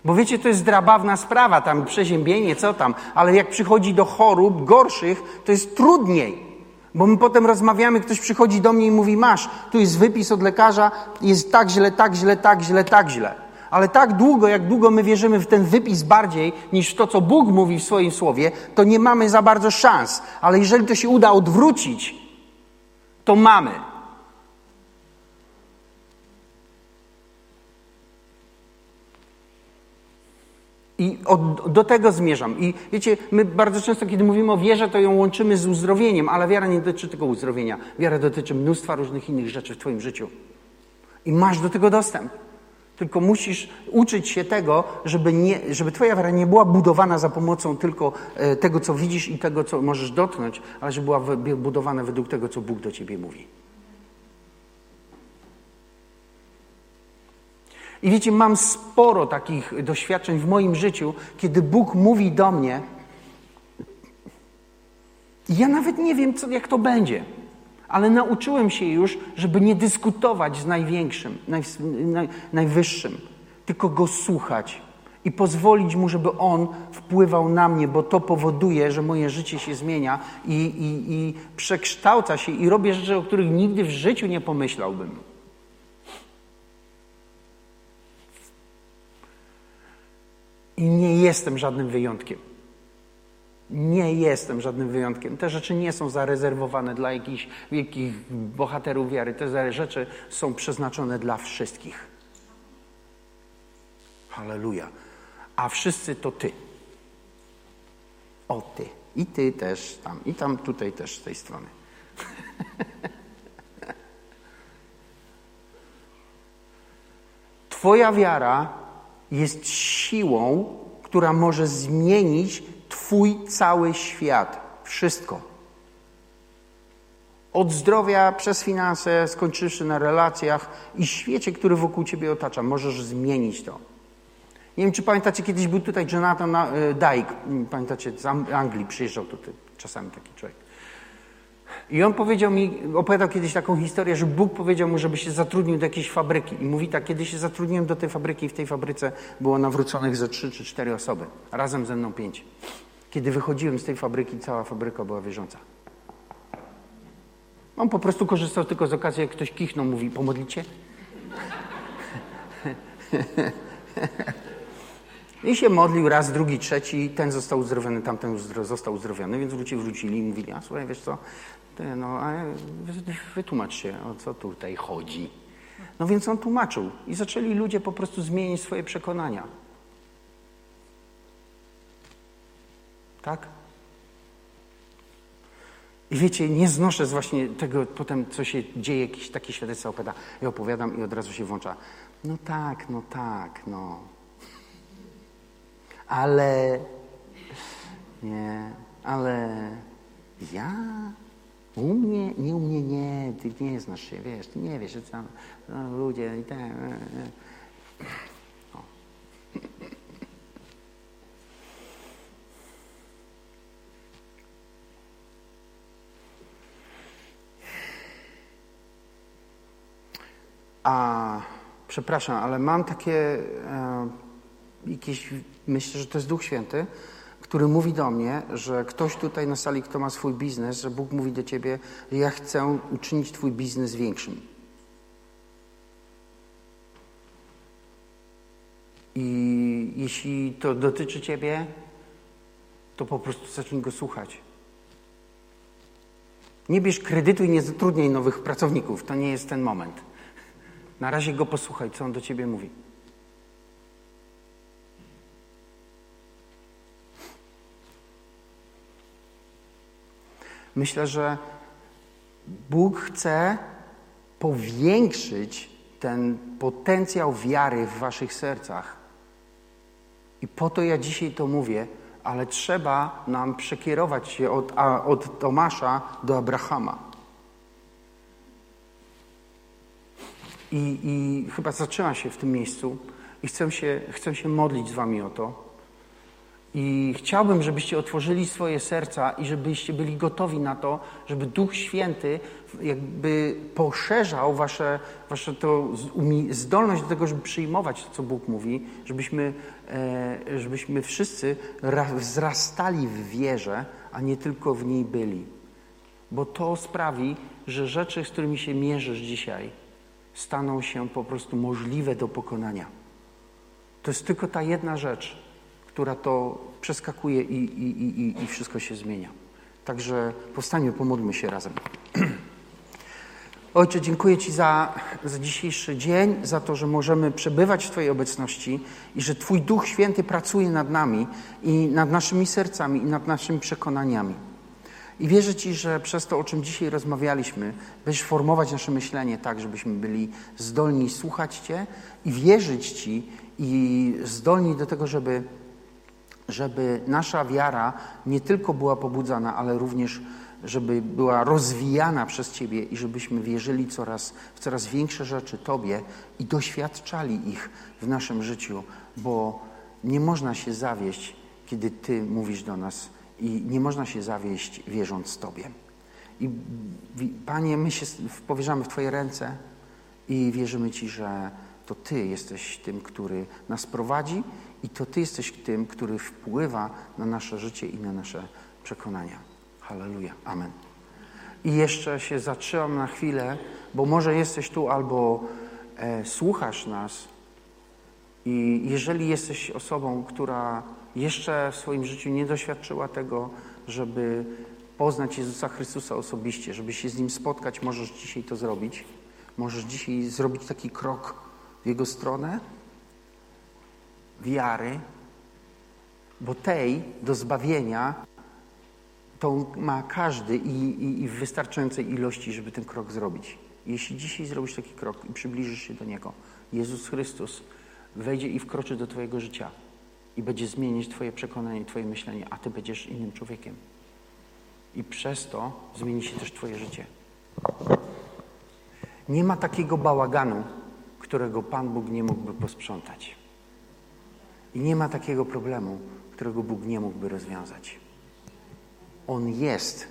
Bo wiecie, to jest drabawna sprawa, tam przeziębienie, co tam, ale jak przychodzi do chorób gorszych, to jest trudniej. Bo my potem rozmawiamy, ktoś przychodzi do mnie i mówi: Masz, tu jest wypis od lekarza, jest tak źle, tak źle, tak źle, tak źle. Ale tak długo, jak długo my wierzymy w ten wypis bardziej niż w to, co Bóg mówi w swoim słowie, to nie mamy za bardzo szans. Ale jeżeli to się uda odwrócić, to mamy. I od, do tego zmierzam. I wiecie, my bardzo często, kiedy mówimy o wierze, to ją łączymy z uzdrowieniem, ale wiara nie dotyczy tylko uzdrowienia. Wiara dotyczy mnóstwa różnych innych rzeczy w Twoim życiu. I masz do tego dostęp. Tylko musisz uczyć się tego, żeby, nie, żeby Twoja wiara nie była budowana za pomocą tylko e, tego, co widzisz i tego, co możesz dotknąć, ale żeby była budowana według tego, co Bóg do Ciebie mówi. I wiecie, mam sporo takich doświadczeń w moim życiu, kiedy Bóg mówi do mnie, i ja nawet nie wiem, co, jak to będzie, ale nauczyłem się już, żeby nie dyskutować z największym, naj, naj, najwyższym, tylko go słuchać i pozwolić mu, żeby on wpływał na mnie, bo to powoduje, że moje życie się zmienia i, i, i przekształca się i robię rzeczy, o których nigdy w życiu nie pomyślałbym. I nie jestem żadnym wyjątkiem. Nie jestem żadnym wyjątkiem. Te rzeczy nie są zarezerwowane dla jakichś wielkich bohaterów wiary. Te rzeczy są przeznaczone dla wszystkich. Halleluja. A wszyscy to ty. O ty. I ty też tam. I tam tutaj też z tej strony. Twoja wiara jest siłą, która może zmienić Twój cały świat. Wszystko. Od zdrowia przez finanse, skończywszy na relacjach i świecie, który wokół Ciebie otacza. Możesz zmienić to. Nie wiem, czy pamiętacie, kiedyś był tutaj Jonathan e, Dyke. Pamiętacie, z Anglii przyjeżdżał tutaj czasami taki człowiek. I on powiedział mi, opowiadał kiedyś taką historię, że Bóg powiedział mu, żeby się zatrudnił do jakiejś fabryki. I mówi tak, kiedy się zatrudniłem do tej fabryki, w tej fabryce było nawróconych ze trzy czy cztery osoby, razem ze mną pięć. Kiedy wychodziłem z tej fabryki, cała fabryka była wierząca. On po prostu korzystał tylko z okazji, jak ktoś kichnął, mówi, pomodlicie? I się modlił raz, drugi, trzeci, ten został uzdrowiony, tamten został uzdrowiony, więc ludzie wrócili i mówili, a słuchaj, wiesz co, ty, no, a wytłumacz się, o co tutaj chodzi. No więc on tłumaczył i zaczęli ludzie po prostu zmienić swoje przekonania. Tak? I wiecie, nie znoszę z właśnie tego potem, co się dzieje, jakieś takie świadectwa opowiada. Ja opowiadam i od razu się włącza. No tak, no tak, no. Ale, nie, ale ja, u mnie, nie u mnie nie, ty nie znasz się, wiesz, ty nie wiesz, że tam no, ludzie i tak. A przepraszam, ale mam takie e, jakieś, myślę, że to jest Duch Święty, który mówi do mnie, że ktoś tutaj na sali, kto ma swój biznes, że Bóg mówi do ciebie, ja chcę uczynić twój biznes większym. I jeśli to dotyczy ciebie, to po prostu zacznij go słuchać. Nie bierz kredytu i nie zatrudniaj nowych pracowników. To nie jest ten moment. Na razie go posłuchaj, co on do ciebie mówi. Myślę, że Bóg chce powiększyć ten potencjał wiary w waszych sercach. I po to ja dzisiaj to mówię, ale trzeba nam przekierować się od, od Tomasza do Abrahama. I, I, chyba zaczęła się w tym miejscu i chcę się, chcę się modlić z wami o to. I chciałbym, żebyście otworzyli swoje serca i żebyście byli gotowi na to, żeby Duch Święty jakby poszerzał wasze, wasze to zdolność do tego, żeby przyjmować to, co Bóg mówi, żebyśmy, e, żebyśmy wszyscy wzrastali w wierze, a nie tylko w niej byli. Bo to sprawi, że rzeczy, z którymi się mierzysz dzisiaj, staną się po prostu możliwe do pokonania. To jest tylko ta jedna rzecz, która to przeskakuje i, i, i, i wszystko się zmienia. Także powstańmy, pomódlmy się razem. Ojcze, dziękuję Ci za, za dzisiejszy dzień, za to, że możemy przebywać w Twojej obecności i że Twój Duch Święty pracuje nad nami i nad naszymi sercami i nad naszymi przekonaniami. I wierzę Ci, że przez to, o czym dzisiaj rozmawialiśmy, będziesz formować nasze myślenie tak, żebyśmy byli zdolni słuchać Cię i wierzyć Ci i zdolni do tego, żeby, żeby nasza wiara nie tylko była pobudzana, ale również żeby była rozwijana przez Ciebie i żebyśmy wierzyli coraz, w coraz większe rzeczy Tobie i doświadczali ich w naszym życiu, bo nie można się zawieść, kiedy Ty mówisz do nas i nie można się zawieść wierząc Tobie. I Panie, my się powierzamy w Twoje ręce i wierzymy Ci, że to Ty jesteś tym, który nas prowadzi i to Ty jesteś tym, który wpływa na nasze życie i na nasze przekonania. Halleluja. Amen. I jeszcze się zatrzymam na chwilę, bo może jesteś tu albo e, słuchasz nas i jeżeli jesteś osobą, która jeszcze w swoim życiu nie doświadczyła tego, żeby poznać Jezusa Chrystusa osobiście, żeby się z Nim spotkać, możesz dzisiaj to zrobić. Możesz dzisiaj zrobić taki krok w Jego stronę wiary, bo tej do zbawienia to ma każdy i, i, i w wystarczającej ilości, żeby ten krok zrobić. Jeśli dzisiaj zrobisz taki krok i przybliżysz się do Niego, Jezus Chrystus wejdzie i wkroczy do Twojego życia i będzie zmienić Twoje przekonanie, Twoje myślenie, a Ty będziesz innym człowiekiem. I przez to zmieni się też Twoje życie. Nie ma takiego bałaganu, którego Pan Bóg nie mógłby posprzątać. I nie ma takiego problemu, którego Bóg nie mógłby rozwiązać. On jest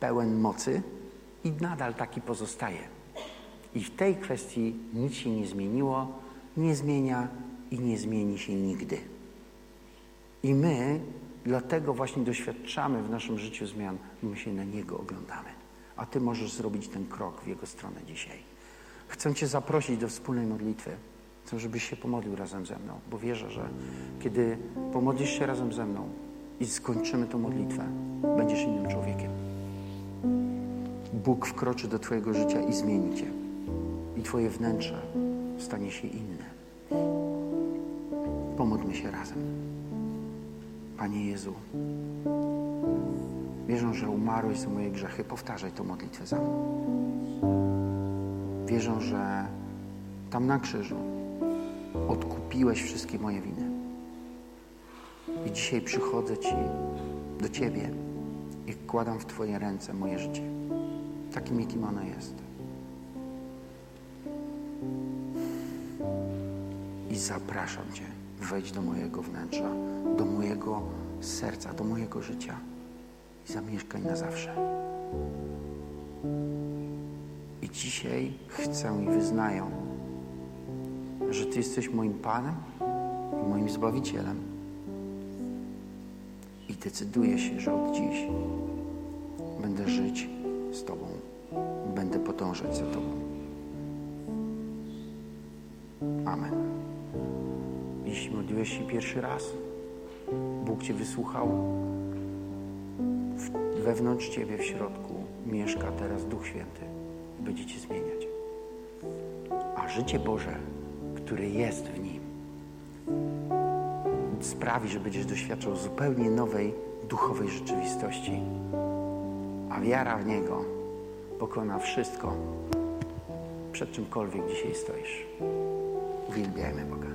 pełen mocy i nadal taki pozostaje. I w tej kwestii nic się nie zmieniło, nie zmienia i nie zmieni się nigdy. I my dlatego właśnie doświadczamy w naszym życiu zmian, my się na Niego oglądamy. A Ty możesz zrobić ten krok w Jego stronę dzisiaj. Chcę Cię zaprosić do wspólnej modlitwy. Chcę, żebyś się pomodlił razem ze mną, bo wierzę, że kiedy pomodlisz się razem ze mną i skończymy tę modlitwę, będziesz innym człowiekiem. Bóg wkroczy do Twojego życia i zmieni Cię. I Twoje wnętrze stanie się inne. Pomódlmy się razem. Panie Jezu, wierzę, że umarłeś za moje grzechy. Powtarzaj tę modlitwę za mną. Wierzę, że tam na krzyżu odkupiłeś wszystkie moje winy. I dzisiaj przychodzę Ci do Ciebie i wkładam w Twoje ręce moje życie, takim jakim ono jest. I zapraszam Cię, wejdź do mojego wnętrza, do mojego serca, do mojego życia i zamieszkaj na zawsze. I dzisiaj chcę i wyznaję, że Ty jesteś moim Panem i moim Zbawicielem. I decyduję się, że od dziś będę żyć z Tobą, będę podążać za Tobą. Amen. Jeśli modliłeś się pierwszy raz, Bóg Cię wysłuchał, wewnątrz Ciebie, w środku mieszka teraz Duch Święty będzie Cię zmieniać. A życie Boże, które jest w Nim, sprawi, że będziesz doświadczał zupełnie nowej duchowej rzeczywistości. A wiara w Niego pokona wszystko, przed czymkolwiek dzisiaj stoisz. Uwielbiajmy Boga.